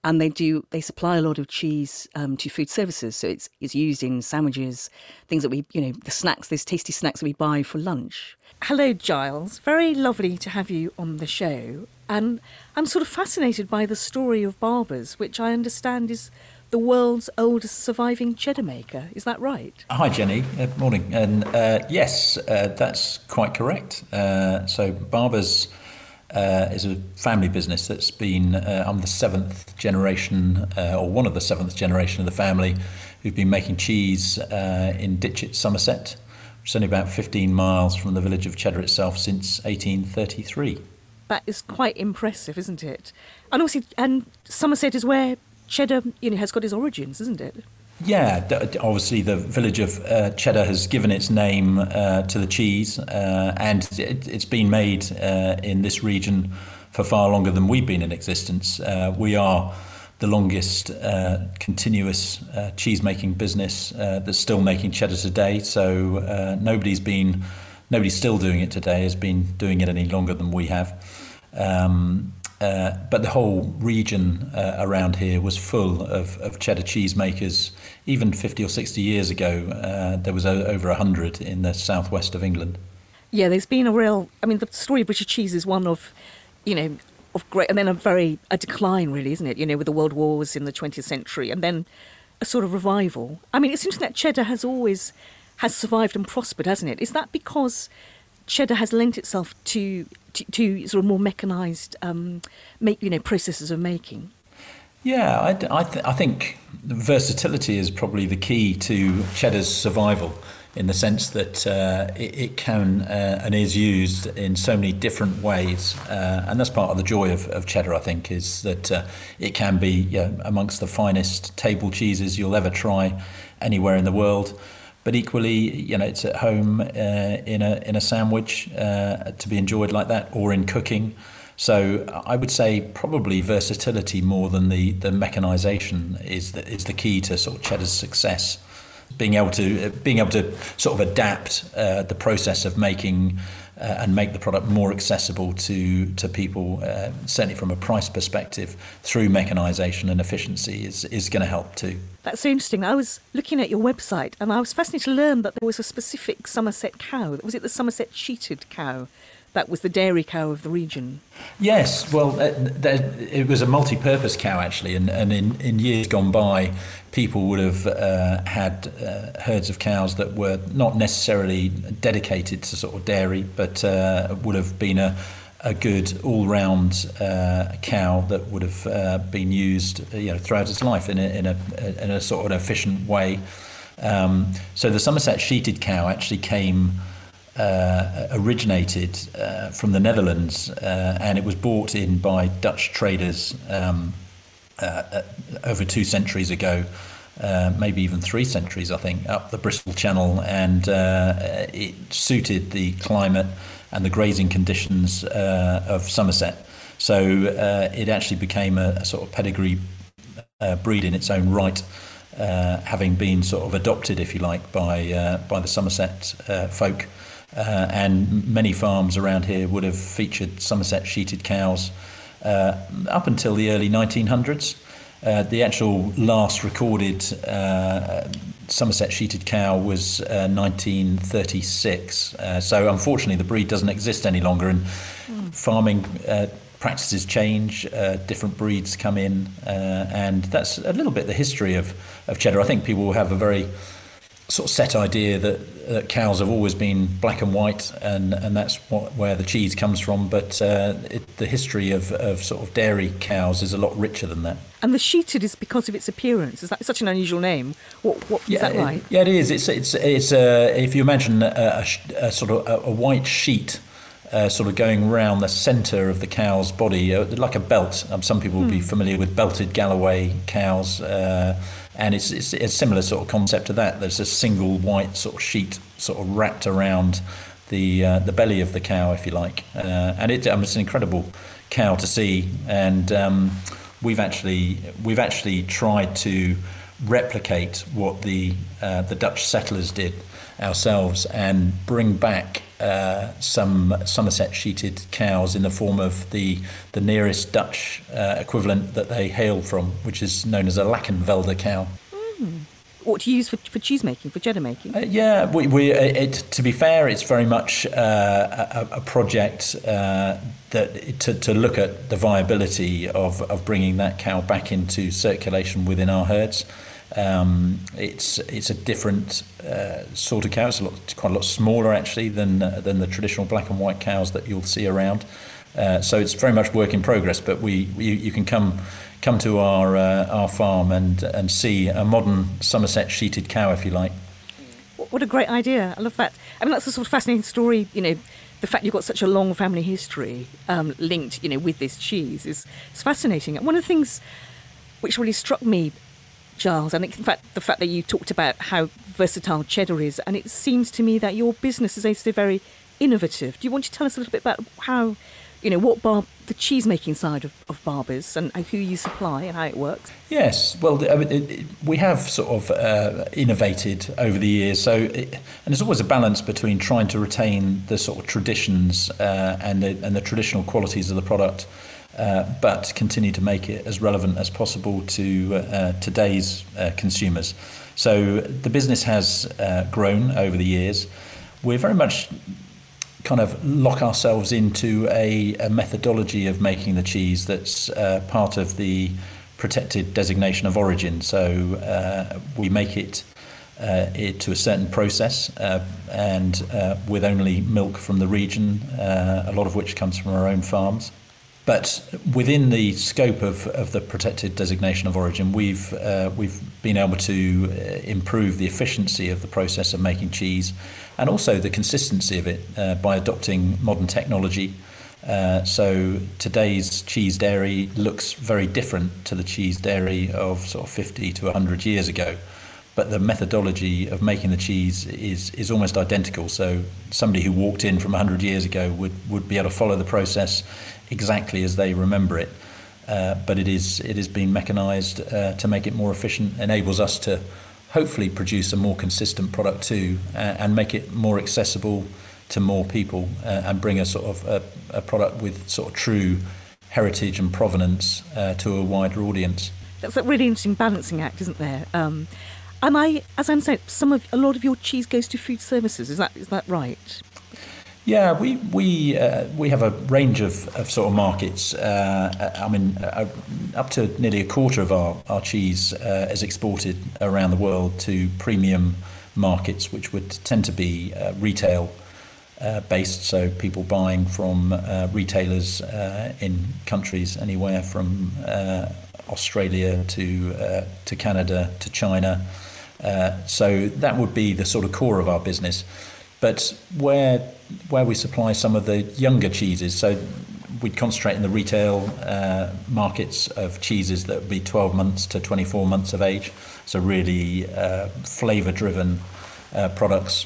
And they do. They supply a lot of cheese um, to food services, so it's it's used in sandwiches, things that we, you know, the snacks, those tasty snacks that we buy for lunch. Hello, Giles. Very lovely to have you on the show. And I'm sort of fascinated by the story of Barber's, which I understand is the world's oldest surviving cheddar maker. Is that right? Hi, Jenny. Uh, morning. And uh, yes, uh, that's quite correct. Uh, so Barber's uh, is a family business that's been. Uh, I'm the seventh generation, or one of the seventh generation of the family, who've been making cheese in Ditcheat, Somerset, which is only about 15 miles from the village of Cheddar itself since 1833. That is quite impressive, isn't it? And also, and Somerset is where cheddar, you know, has got its origins, isn't it? Yeah, obviously the village of uh, Cheddar has given its name uh, to the cheese, uh, and it, has been made uh, in this region for far longer than we've been in existence. Uh, we are the longest uh, continuous cheese making business that's still making cheddar today. So nobody's been, nobody's still doing it today. Has been doing it any longer than we have. Um, uh, but the whole region uh, around here was full of, of cheddar cheese makers. Even 50 or 60 years ago, uh, there was o- over 100 in the southwest of England. Yeah, there's been a real. I mean, the story of British cheese is one of, you know, of great, and then a very a decline, really, isn't it? You know, with the world wars in the 20th century, and then a sort of revival. I mean, it's interesting that cheddar has always has survived and prospered, hasn't it? Is that because cheddar has lent itself to to, to sort of more mechanised, um, make you know, processes of making? Yeah, I, I, th- I think versatility is probably the key to cheddar's survival in the sense that uh, it, it, can uh, and is used in so many different ways. Uh, and that's part of the joy of, of cheddar, I think, is that uh, it can be you know, amongst the finest table cheeses you'll ever try anywhere in the world but equally, you know, it's at home uh, in a in a sandwich uh, to be enjoyed like that, or in cooking. So I would say probably versatility more than the the mechanization is the, is the key to sort of cheddar's success. Being able to being able to sort of adapt uh, the process of making and make the product more accessible to to people, uh, certainly from a price perspective, through mechanisation and efficiency is is going to help too. That's so interesting. I was looking at your website and I was fascinated to learn that there was a specific Somerset cow. Was it the Somerset sheeted cow? That was the dairy cow of the region. Yes, well, uh, it was a multi-purpose cow actually, and, and in, in years gone by, people would have uh, had uh, herds of cows that were not necessarily dedicated to sort of dairy, but uh, would have been a, a good all-round uh, cow that would have uh, been used, you know, throughout its life in a, in a, in a sort of efficient way. Um, so the Somerset sheeted cow actually came uh, originated uh, from the Netherlands uh, and it was bought in by Dutch traders um, uh, uh, over two centuries ago. Uh, maybe even three centuries, I think, up the Bristol Channel, and it suited the climate and the grazing conditions of Somerset. So it actually became a, a sort of pedigree breed in its own right. Having been sort of adopted, if you like, by by the Somerset folk. Uh, and many farms around here would have featured Somerset sheeted cows uh, up until the early 1900s. Uh, the actual last recorded uh, Somerset sheeted cow was 1936. Uh, uh, so, unfortunately, the breed doesn't exist any longer, and mm. farming practices change, different breeds come in, and that's a little bit the history of, of cheddar. I think people will have a very sort of set idea that, that cows have always been black and white, and, and that's what, where the cheese comes from. But uh, it, the history of, of sort of dairy cows is a lot richer than that. And the sheeted is because of its appearance. Is that such an unusual name? What, what yeah, is that right? It, yeah, it is. It's it's it's uh, if you imagine a, a, a sort of a, a white sheet. Uh, sort of going around the centre of the cow's body, uh, like a belt. Um, some people will be hmm. familiar with belted Galloway cows. Uh, and it's, it's, a similar sort of concept to that. There's a single white sort of sheet sort of wrapped around the uh, the belly of the cow, if you like, uh, and it, um, it's an incredible cow to see. And um, we've actually we've actually tried to replicate what the uh, the Dutch settlers did ourselves and bring back uh, some Somerset sheeted cows in the form of the the nearest Dutch uh, equivalent that they hail from, which is known as a Lakenvelder cow. Mm. What do you use for, for cheese making, for cheddar making? Uh, yeah, we, we it, to be fair, it's very much uh, a, a, project uh, that to, to look at the viability of, of bringing that cow back into circulation within our herds. Um, it's it's a different uh, sort of cow. It's, lot, it's quite a lot smaller actually than uh, than the traditional black and white cows that you'll see around. Uh, so it's very much work in progress. But we, we you can come come to our uh, our farm and and see a modern Somerset sheeted cow if you like. What a great idea! I love that. I mean, that's a sort of fascinating story. You know, the fact you've got such a long family history um, linked, you know, with this cheese is it's fascinating. one of the things which really struck me Giles, and in fact, the fact that you talked about how versatile cheddar is, and it seems to me that your business is also very innovative. Do you want to tell us a little bit about how, you know, what bar, the cheese making side of, of Barber's and who you supply and how it works? Yes, well, I mean, it, it, we have sort of uh, innovated over the years. So, it, and there's always a balance between trying to retain the sort of traditions uh, and the and the traditional qualities of the product uh, but continue to make it as relevant as possible to uh, today's uh, consumers. So the business has uh, grown over the years. We're very much kind of lock ourselves into a, a methodology of making the cheese that's uh, part of the protected designation of origin. So we make it uh, it to a certain process uh, and uh, with only milk from the region, a lot of which comes from our own farms. But within the scope of, of the protected designation of origin, we've uh, we've been able to uh, improve the efficiency of the process of making cheese, and also the consistency of it uh, by adopting modern technology. Uh, so today's cheese dairy looks very different to the cheese dairy of sort of 50 to 100 years ago but the methodology of making the cheese is is almost identical. So somebody who walked in from 100 years ago would, would be able to follow the process exactly as they remember it. Uh, but it is it has been mechanized uh, to make it more efficient, enables us to hopefully produce a more consistent product too, uh, and make it more accessible to more people uh, and bring a sort of a, a, product with sort of true heritage and provenance uh, to a wider audience. That's a really interesting balancing act, isn't there? Um, am I, as I'm saying, some of a lot of your cheese goes to food services. Is that is that right? Yeah, we we uh, we have a range of, of sort of markets. Uh, I mean, uh, up to nearly a quarter of our our cheese uh, is exported around the world to premium markets, which would tend to be uh, retail uh, based. So people buying from retailers in countries anywhere from Australia to to Canada to China. so that would be the sort of core of our business. But where where we supply some of the younger cheeses, so we'd concentrate in the retail uh, markets of cheeses that would be 12 months to 24 months of age, so really uh, flavour driven uh, products.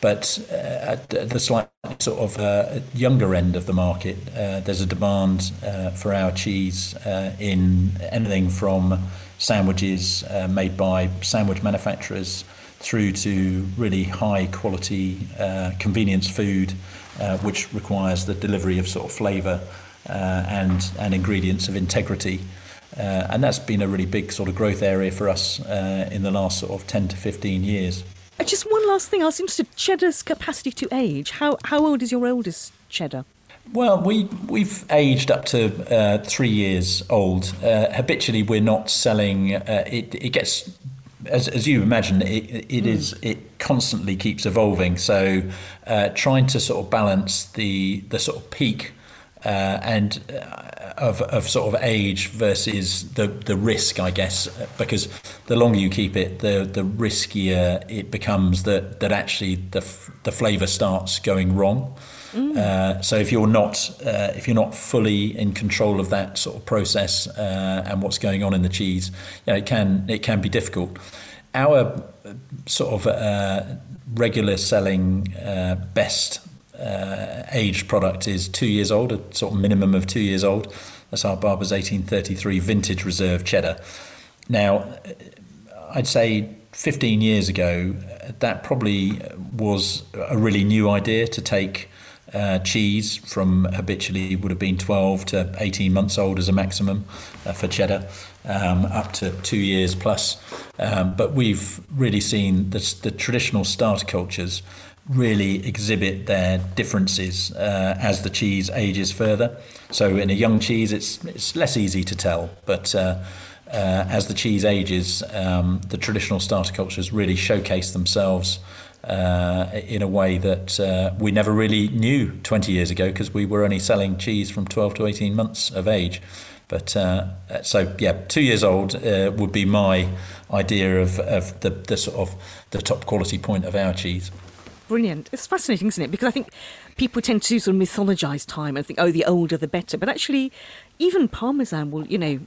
But uh, at the slightly sort of uh, younger end of the market, uh, there's a demand for our cheese in anything from sandwiches made by sandwich manufacturers through to really high quality uh, convenience food, uh, which requires the delivery of sort of flavour uh, and and ingredients of integrity. Uh, and that's been a really big sort of growth area for us uh, in the last sort of 10 to 15 years. Just one last thing, I was interested cheddar's capacity to age. How, how old is your oldest cheddar? Well, we we've aged up to uh, three years old. Uh, habitually, we're not selling. Uh, it it gets as, as you imagine, it, it mm. is it constantly keeps evolving. So, uh, trying to sort of balance the the sort of peak uh, and uh, of, of sort of age versus the the risk, I guess, because the longer you keep it, the the riskier it becomes that that actually the the flavour starts going wrong. Mm. Uh, so if you're not uh, if you're not fully in control of that sort of process uh, and what's going on in the cheese, you know, it can it can be difficult. Our uh, sort of uh, regular selling best aged product is two years old, a sort of minimum of two years old. That's our Barber's 1833 Vintage Reserve Cheddar. Now, I'd say 15 years ago, that probably was a really new idea to take uh, cheese from habitually would have been 12 to 18 months old as a maximum uh, for cheddar, um, up to two years plus. Um, but we've really seen the, the traditional starter cultures really exhibit their differences uh, as the cheese ages further. So in a young cheese, it's it's less easy to tell, but uh, uh, as the cheese ages, um, the traditional starter cultures really showcase themselves uh, in a way that uh, we never really knew 20 years ago because we were only selling cheese from 12 to 18 months of age. But uh, so yeah, two years old uh, would be my idea of, of the, the sort of the top quality point of our cheese. Brilliant. It's fascinating, isn't it? Because I think people tend to sort of mythologize time and think, oh, the older the better. But actually, even Parmesan will, you know,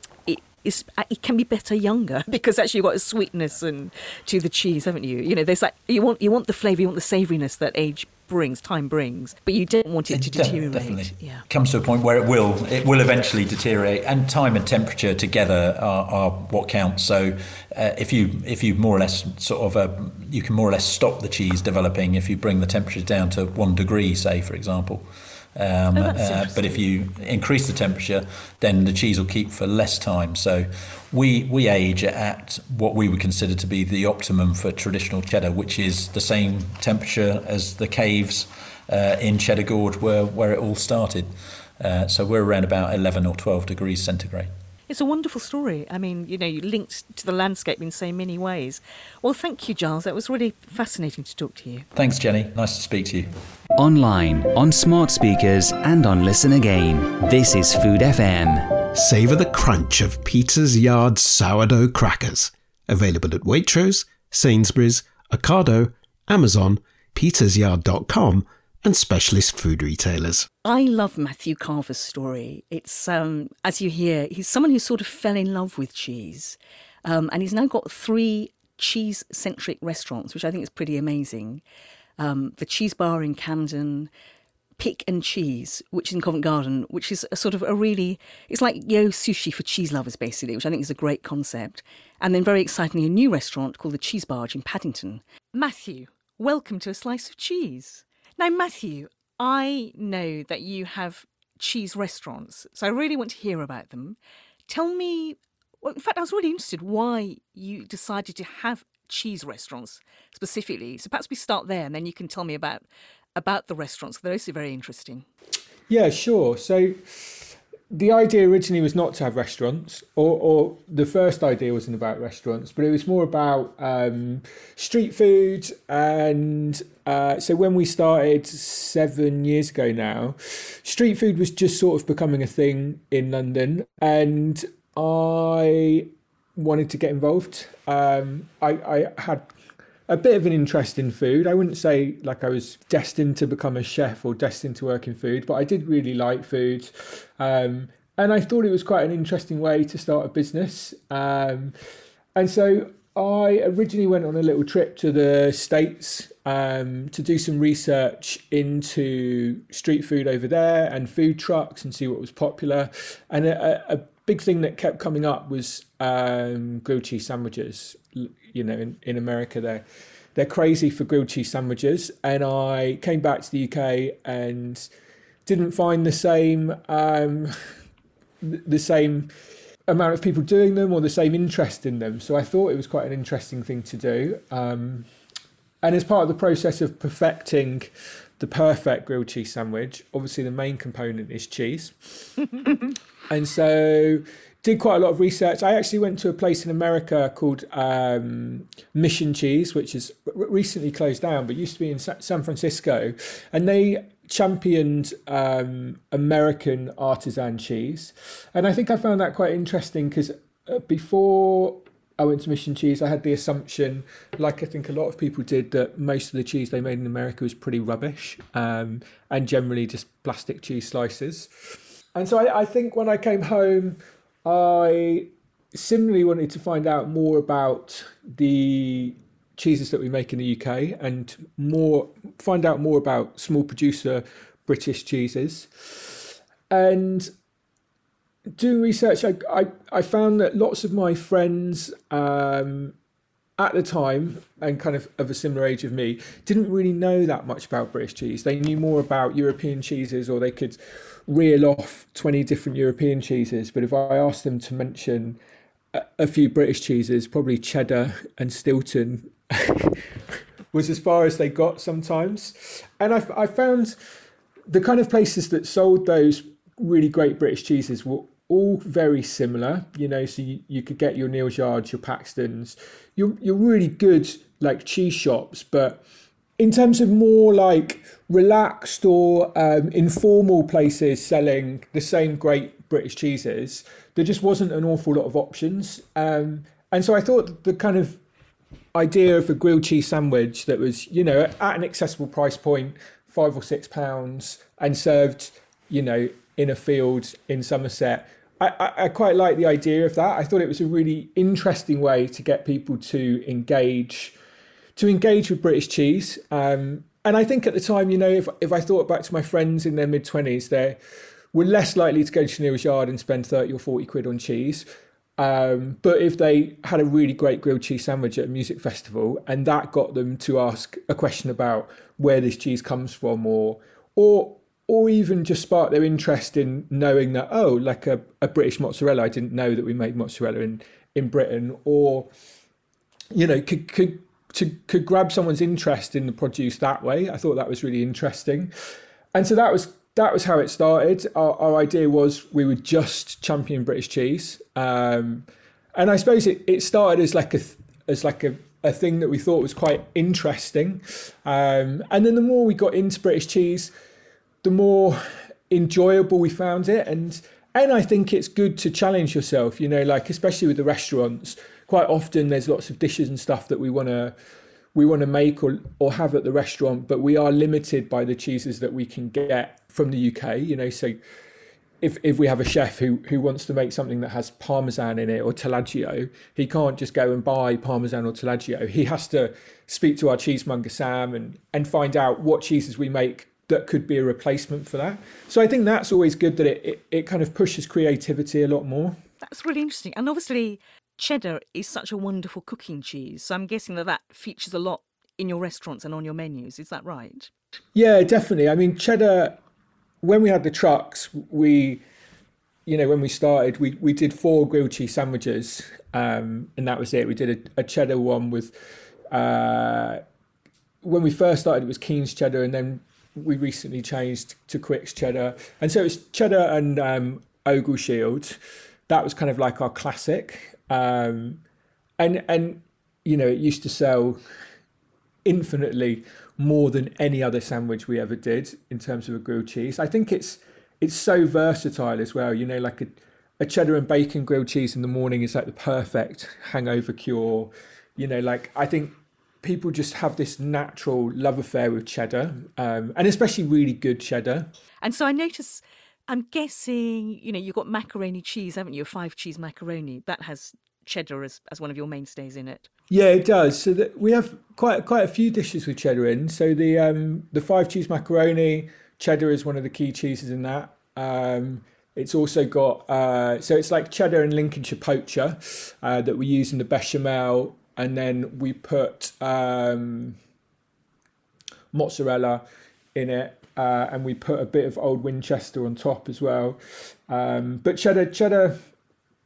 is uh, it can be better younger because actually you've got a sweetness and to the cheese, haven't you? You know, there's like you want you want the flavour, you want the savouriness that age brings, time brings, but you don't want it, it to deteriorate. Definitely yeah. comes to a point where it will it will eventually deteriorate, and time and temperature together are, are what counts. So uh, if you if you more or less sort of uh, you can more or less stop the cheese developing if you bring the temperature down to one degree, say for example. Um, oh, uh, but if you increase the temperature, then the cheese will keep for less time. So we we age at what we would consider to be the optimum for traditional cheddar, which is the same temperature as the caves uh, in Cheddar Gorge where where it all started. Uh, so we're around about 11 or 12 degrees centigrade. It's a wonderful story. I mean, you know, you linked to the landscape in so many ways. Well, thank you, Giles. That was really fascinating to talk to you. Thanks, Jenny. Nice to speak to you. Online, on smart speakers, and on Listen Again. This is Food FM. Savour the crunch of Peter's Yard sourdough crackers. Available at Waitrose, Sainsbury's, Ocado, Amazon, petersyard.com, and specialist food retailers. I love Matthew Carver's story. It's, um, as you hear, he's someone who sort of fell in love with cheese. Um, and he's now got three cheese centric restaurants, which I think is pretty amazing. Um, the Cheese Bar in Camden, Pick and Cheese, which is in Covent Garden, which is a sort of a really, it's like yo sushi for cheese lovers, basically, which I think is a great concept. And then, very excitingly, a new restaurant called the Cheese Barge in Paddington. Matthew, welcome to A Slice of Cheese. Now, Matthew, I know that you have cheese restaurants, so I really want to hear about them. Tell me, well, in fact, I was really interested why you decided to have cheese restaurants specifically. So perhaps we start there, and then you can tell me about about the restaurants. They're also very interesting. Yeah, sure. So the idea originally was not to have restaurants, or, or the first idea wasn't about restaurants, but it was more about um, street food. And uh, so when we started seven years ago now, street food was just sort of becoming a thing in London, and I wanted to get involved. Um, I, I had a bit of an interest in food. I wouldn't say like I was destined to become a chef or destined to work in food, but I did really like food. Um, and I thought it was quite an interesting way to start a business. Um, and so I originally went on a little trip to the States um, to do some research into street food over there and food trucks and see what was popular. And a, a big thing that kept coming up was um, grilled cheese sandwiches you know, in, in America, they're they're crazy for grilled cheese sandwiches. And I came back to the UK and didn't find the same um, the same amount of people doing them or the same interest in them. So I thought it was quite an interesting thing to do. Um, and as part of the process of perfecting the perfect grilled cheese sandwich, obviously the main component is cheese. and so did quite a lot of research. I actually went to a place in America called um, Mission Cheese, which is recently closed down, but used to be in San Francisco, and they championed um, American artisan cheese, and I think I found that quite interesting because uh, before I went to Mission Cheese, I had the assumption, like I think a lot of people did, that most of the cheese they made in America was pretty rubbish um, and generally just plastic cheese slices. And so I, I think when I came home I similarly wanted to find out more about the cheeses that we make in the UK and more find out more about small producer British cheeses. And doing research, I, I, I found that lots of my friends um, at the time and kind of of a similar age of me didn't really know that much about British cheese. They knew more about European cheeses or they could reel off 20 different European cheeses, but if I asked them to mention a, a few British cheeses, probably cheddar and Stilton was as far as they got sometimes. And I, I found the kind of places that sold those really great British cheeses were all very similar, you know, so you, you could get your Neal's Yards, your Paxton's, your, your really good like cheese shops, but in terms of more like relaxed or um, informal places selling the same great British cheeses, there just wasn't an awful lot of options. Um, and so I thought the kind of idea of a grilled cheese sandwich that was, you know, at an accessible price point, five or six pounds, and served, you know, in a field in Somerset. I, I, I quite like the idea of that. I thought it was a really interesting way to get people to engage to engage with British cheese. Um, and I think at the time, you know, if, if I thought back to my friends in their mid 20s, they were less likely to go to Neal's Yard and spend 30 or 40 quid on cheese. Um, but if they had a really great grilled cheese sandwich at a music festival and that got them to ask a question about where this cheese comes from or or or even just spark their interest in knowing that oh like a, a British mozzarella I didn't know that we made mozzarella in in Britain or you know could could to could grab someone's interest in the produce that way. I thought that was really interesting, and so that was that was how it started. Our, our idea was we would just champion British cheese, um, and I suppose it, it started as like a as like a, a thing that we thought was quite interesting, um, and then the more we got into British cheese, the more enjoyable we found it, and and I think it's good to challenge yourself. You know, like especially with the restaurants quite often there's lots of dishes and stuff that we want to we want to make or, or have at the restaurant, but we are limited by the cheeses that we can get from the UK. You know, so if if we have a chef who who wants to make something that has parmesan in it or taleggio, he can't just go and buy parmesan or taleggio. He has to speak to our cheesemonger Sam and and find out what cheeses we make that could be a replacement for that. So I think that's always good that it, it, it kind of pushes creativity a lot more. That's really interesting. And obviously cheddar is such a wonderful cooking cheese. So I'm guessing that that features a lot in your restaurants and on your menus. Is that right? Yeah, definitely. I mean, cheddar. When we had the trucks, we, you know, when we started, we we did four grilled cheese sandwiches, um, and that was it. We did a, a cheddar one with. Uh, when we first started, it was Keen's cheddar, and then we recently changed to Quicke's cheddar, and so it's cheddar and um, Ogleshield. That was kind of like our classic, um, and and you know it used to sell infinitely more than any other sandwich we ever did in terms of a grilled cheese. I think it's it's so versatile as well. You know, like a, a cheddar and bacon grilled cheese in the morning is like the perfect hangover cure. You know, like I think people just have this natural love affair with cheddar, um, and especially really good cheddar. And so I notice, I'm guessing, you know, you've got macaroni cheese, haven't you? A five cheese macaroni that has cheddar as, as one of your mainstays in it. Yeah, it does. So that we have quite quite a few dishes with cheddar in. So the um, the five cheese macaroni, cheddar is one of the key cheeses in that. Um, it's also got uh, so it's like cheddar and Lincolnshire poacher uh, that we use in the bechamel, and then we put um, mozzarella in it, uh, and we put a bit of old Winchester on top as well. Um, but cheddar cheddar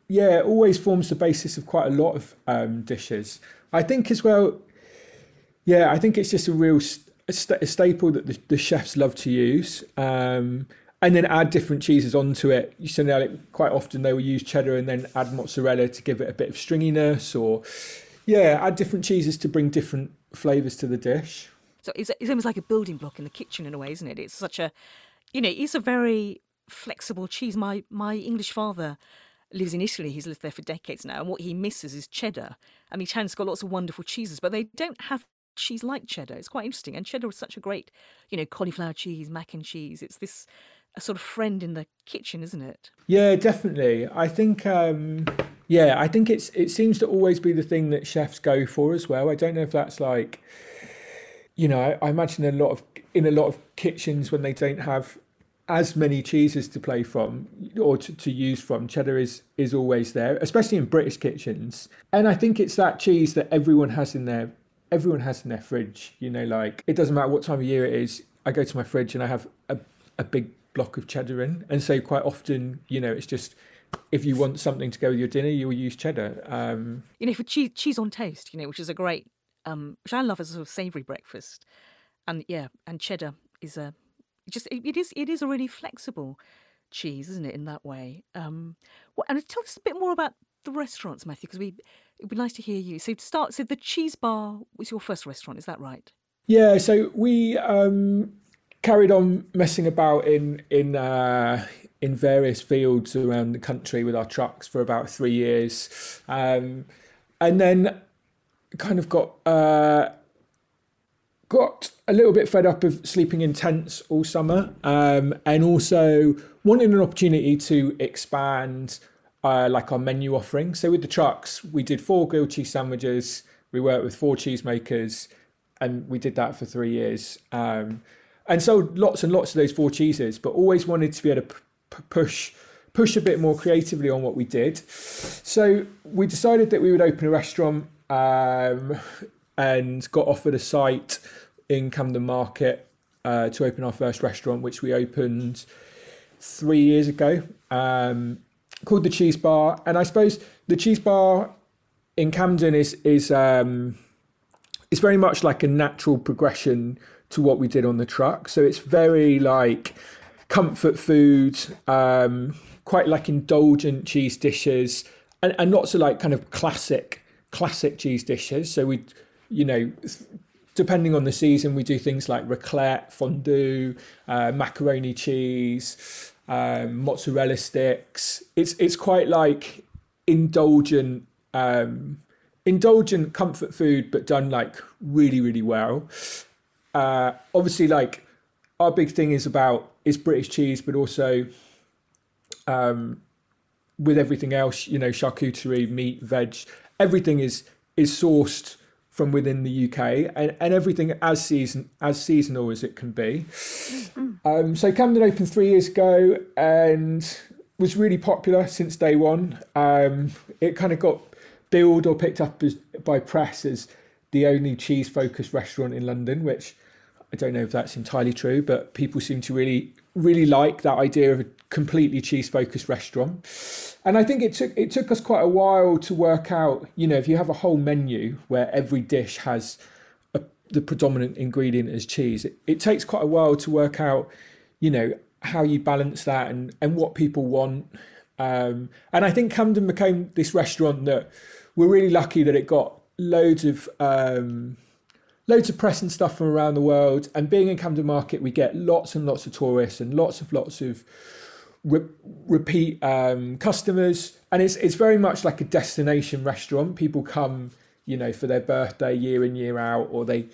yeah, always forms the basis of quite a lot of um, dishes. I think as well, yeah, I think it's just a real st- a staple that the, the, chefs love to use. Um, and then add different cheeses onto it. You see, like quite often they will use cheddar and then add mozzarella to give it a bit of stringiness, or yeah, add different cheeses to bring different flavors to the dish. So it's, it's almost like a building block in the kitchen in a way, isn't it? It's such a, you know, it's a very flexible cheese. My my English father lives in Italy. He's lived there for decades now, and what he misses is cheddar. I mean, Italians got lots of wonderful cheeses, but they don't have cheese like cheddar. It's quite interesting, and cheddar is such a great, you know, cauliflower cheese, mac and cheese. It's this a sort of friend in the kitchen, isn't it? Yeah, definitely. I think, um, yeah, I think it's it seems to always be the thing that chefs go for as well. I don't know if that's like, you know, I, imagine a lot of in a lot of kitchens when they don't have as many cheeses to play from or to, to use from cheddar is is always there especially in british kitchens. And i think it's that cheese that everyone has in their everyone has in their fridge you know like it doesn't matter what time of year it is i go to my fridge and i have a, a big block of cheddar in. And so quite often you know it's just if you want something to go with your dinner you'll use cheddar. Um you know for cheese cheese on toast you know which is a great um which i love as a sort of savory breakfast and yeah and cheddar is a just it, it is it is a really flexible cheese, isn't it? In that way. Um, what, and tell us a bit more about the restaurants, Matthew, because we it'd be nice to hear you. So to start, so the Cheese Bar was your first restaurant, is that right? Yeah. So we um, carried on messing about in in uh, in various fields around the country with our trucks for about three years, um, and then kind of got. Uh, got a little bit fed up of sleeping in tents all summer um, and also wanted an opportunity to expand uh, like our menu offering. So with the trucks, we did four grilled cheese sandwiches. We worked with four cheesemakers and we did that for three years. Um, and sold lots and lots of those four cheeses, but always wanted to be able to p- push push a bit more creatively on what we did. So we decided that we would open a restaurant um, and got offered a site in Camden Market uh, to open our first restaurant, which we opened three years ago, um, called the Cheese Bar. And I suppose the Cheese Bar in Camden is is um, it's very much like a natural progression to what we did on the truck. So it's very like comfort food, um, quite like indulgent cheese dishes, and, and lots of like kind of classic classic cheese dishes. So we, you know, depending on the season, we do things like raclette, fondue, uh, macaroni cheese, um, mozzarella sticks. It's it's quite like indulgent, um, indulgent comfort food, but done like really really well. Uh, obviously, like our big thing is about is British cheese, but also um, with everything else, you know, charcuterie, meat, veg, everything is is sourced from within the UK and, and everything as season as seasonal as it can be. Mm-hmm. Um, so Camden opened three years ago and was really popular since day one. Um, it kind of got billed or picked up as, by press as the only cheese focused restaurant in London, which I don't know if that's entirely true, but people seem to really really like that idea of a completely cheese focused restaurant. And I think it took it took us quite a while to work out, you know, if you have a whole menu where every dish has a, the predominant ingredient is cheese, it, it takes quite a while to work out, you know, how you balance that and, and what people want. Um, and I think Camden became this restaurant that we're really lucky that it got loads of um, loads of press and stuff from around the world. And being in Camden Market, we get lots and lots of tourists and lots of lots of re- repeat um, customers. And it's it's very much like a destination restaurant. People come, you know, for their birthday year in year out, or they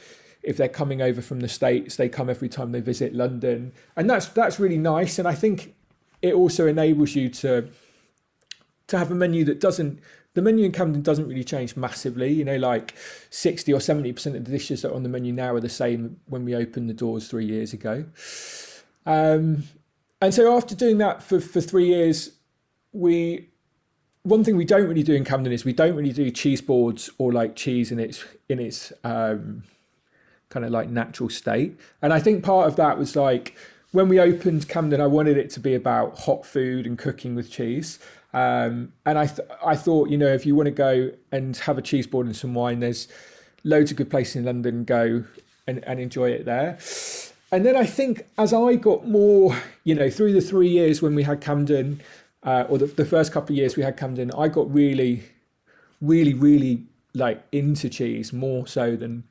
if they're coming over from the states, they come every time they visit London, and that's that's really nice. And I think it also enables you to to have a menu that doesn't the menu in Camden doesn't really change massively. You know, like 60 or 70% of the dishes that are on the menu now are the same when we opened the doors three years ago. Um, and so after doing that for, for three years, we one thing we don't really do in Camden is we don't really do cheese boards or like cheese in its in its um, kind of like natural state. And I think part of that was like when we opened Camden, I wanted it to be about hot food and cooking with cheese. Um, and I th- I thought, you know, if you want to go and have a cheese board and some wine, there's loads of good places in London. Go and, and enjoy it there. And then I think as I got more, you know, through the three years when we had Camden, uh, or the, the first couple of years we had Camden, I got really, really, really like into cheese more so than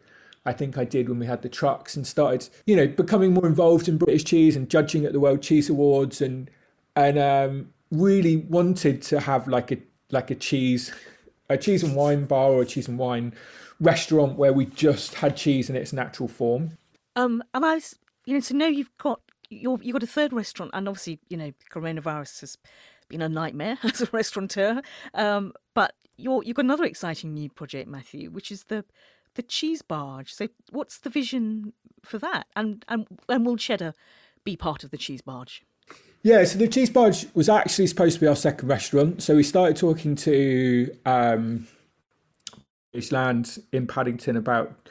I think I did when we had the trucks and started, you know, becoming more involved in British cheese and judging at the World Cheese Awards and and um, really wanted to have like a like a cheese a cheese and wine bar or a cheese and wine restaurant where we just had cheese in its natural form. Um, and I, you know, to know you've got you're, you've got a third restaurant, and obviously, you know, coronavirus has been a nightmare as a restaurateur. Um, but you're you've got another exciting new project, Matthew, which is the the cheese barge. So, what's the vision for that? And and and will cheddar be part of the cheese barge? Yeah, so the Cheese Barge was actually supposed to be our second restaurant. So we started talking to um, Land in Paddington about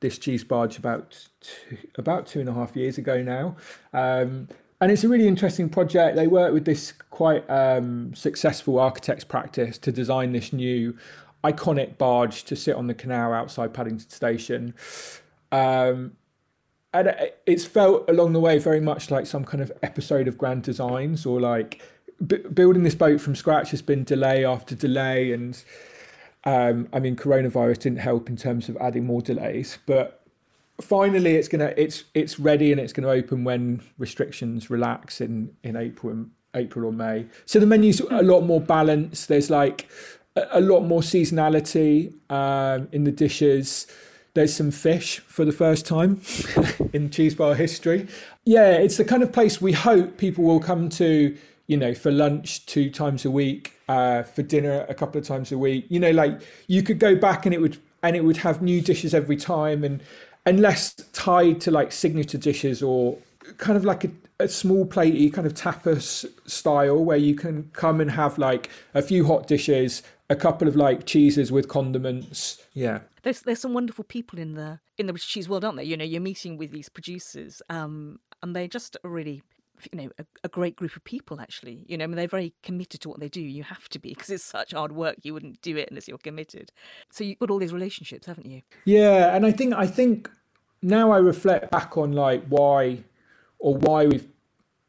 this cheese barge about two, about two and a half years ago now. Um, and it's a really interesting project. They worked with this quite um, successful architects practice to design this new iconic barge to sit on the canal outside Paddington Station. Um, and it's felt along the way very much like some kind of episode of Grand Designs or like b- building this boat from scratch has been delay after delay and um, I mean coronavirus didn't help in terms of adding more delays but finally it's gonna it's it's ready and it's gonna open when restrictions relax in in April and April or May. So the menu's a lot more balanced. There's like a, a lot more seasonality um, in the dishes there's some fish for the first time in cheese bar history. Yeah, it's the kind of place we hope people will come to, you know, for lunch two times a week, uh, for dinner a couple of times a week. You know, like you could go back and it would and it would have new dishes every time and and less tied to like signature dishes or kind of like a, a small platey kind of tapas style where you can come and have like a few hot dishes, a couple of like cheeses with condiments. Yeah. There's there's some wonderful people in the in the cheese world, aren't there? You know, you're meeting with these producers, um, and they're just a really you know a, a, great group of people actually. You know I mean, they're very committed to what they do. You have to be because it's such hard work. You wouldn't do it unless you're committed. So you've got all these relationships haven't you? Yeah and i think i think now i reflect back on like why or why we've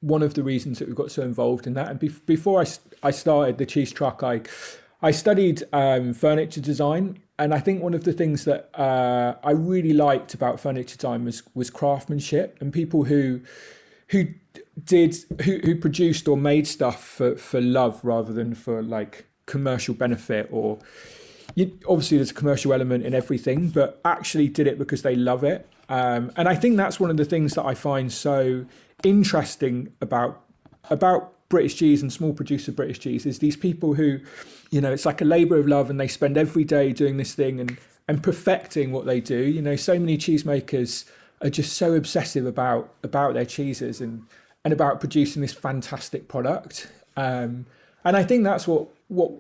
one of the reasons that we got so involved in that. And be- before I, I started the cheese truck i i studied um, furniture design and I think one of the things that uh, I really liked about furniture design was was craftsmanship and people who who did who, who produced or made stuff for, for love rather than for like commercial benefit or you, obviously there's a commercial element in everything but actually did it because they love it. Um, and I think that's one of the things that I find so interesting about about British cheese and small producer British cheese is these people who you know it's like a labor of love and they spend every day doing this thing and and perfecting what they do. You know so many cheesemakers are just so obsessive about about their cheeses and and about producing this fantastic product. Um, and i think that's what what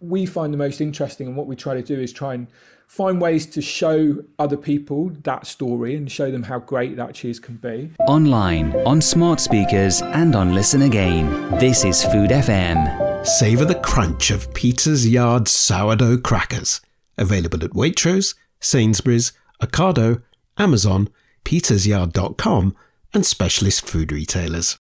we find the most interesting and what we try to do is try and find ways to show other people that story and show them how great that cheese can be. Online, on smart speakers, and on Listen Again. This is Food FM. Savour the crunch of Peter's Yard sourdough crackers. Available at Waitrose, Sainsbury's, Ocado, Amazon, petersyard.com, and specialist food retailers.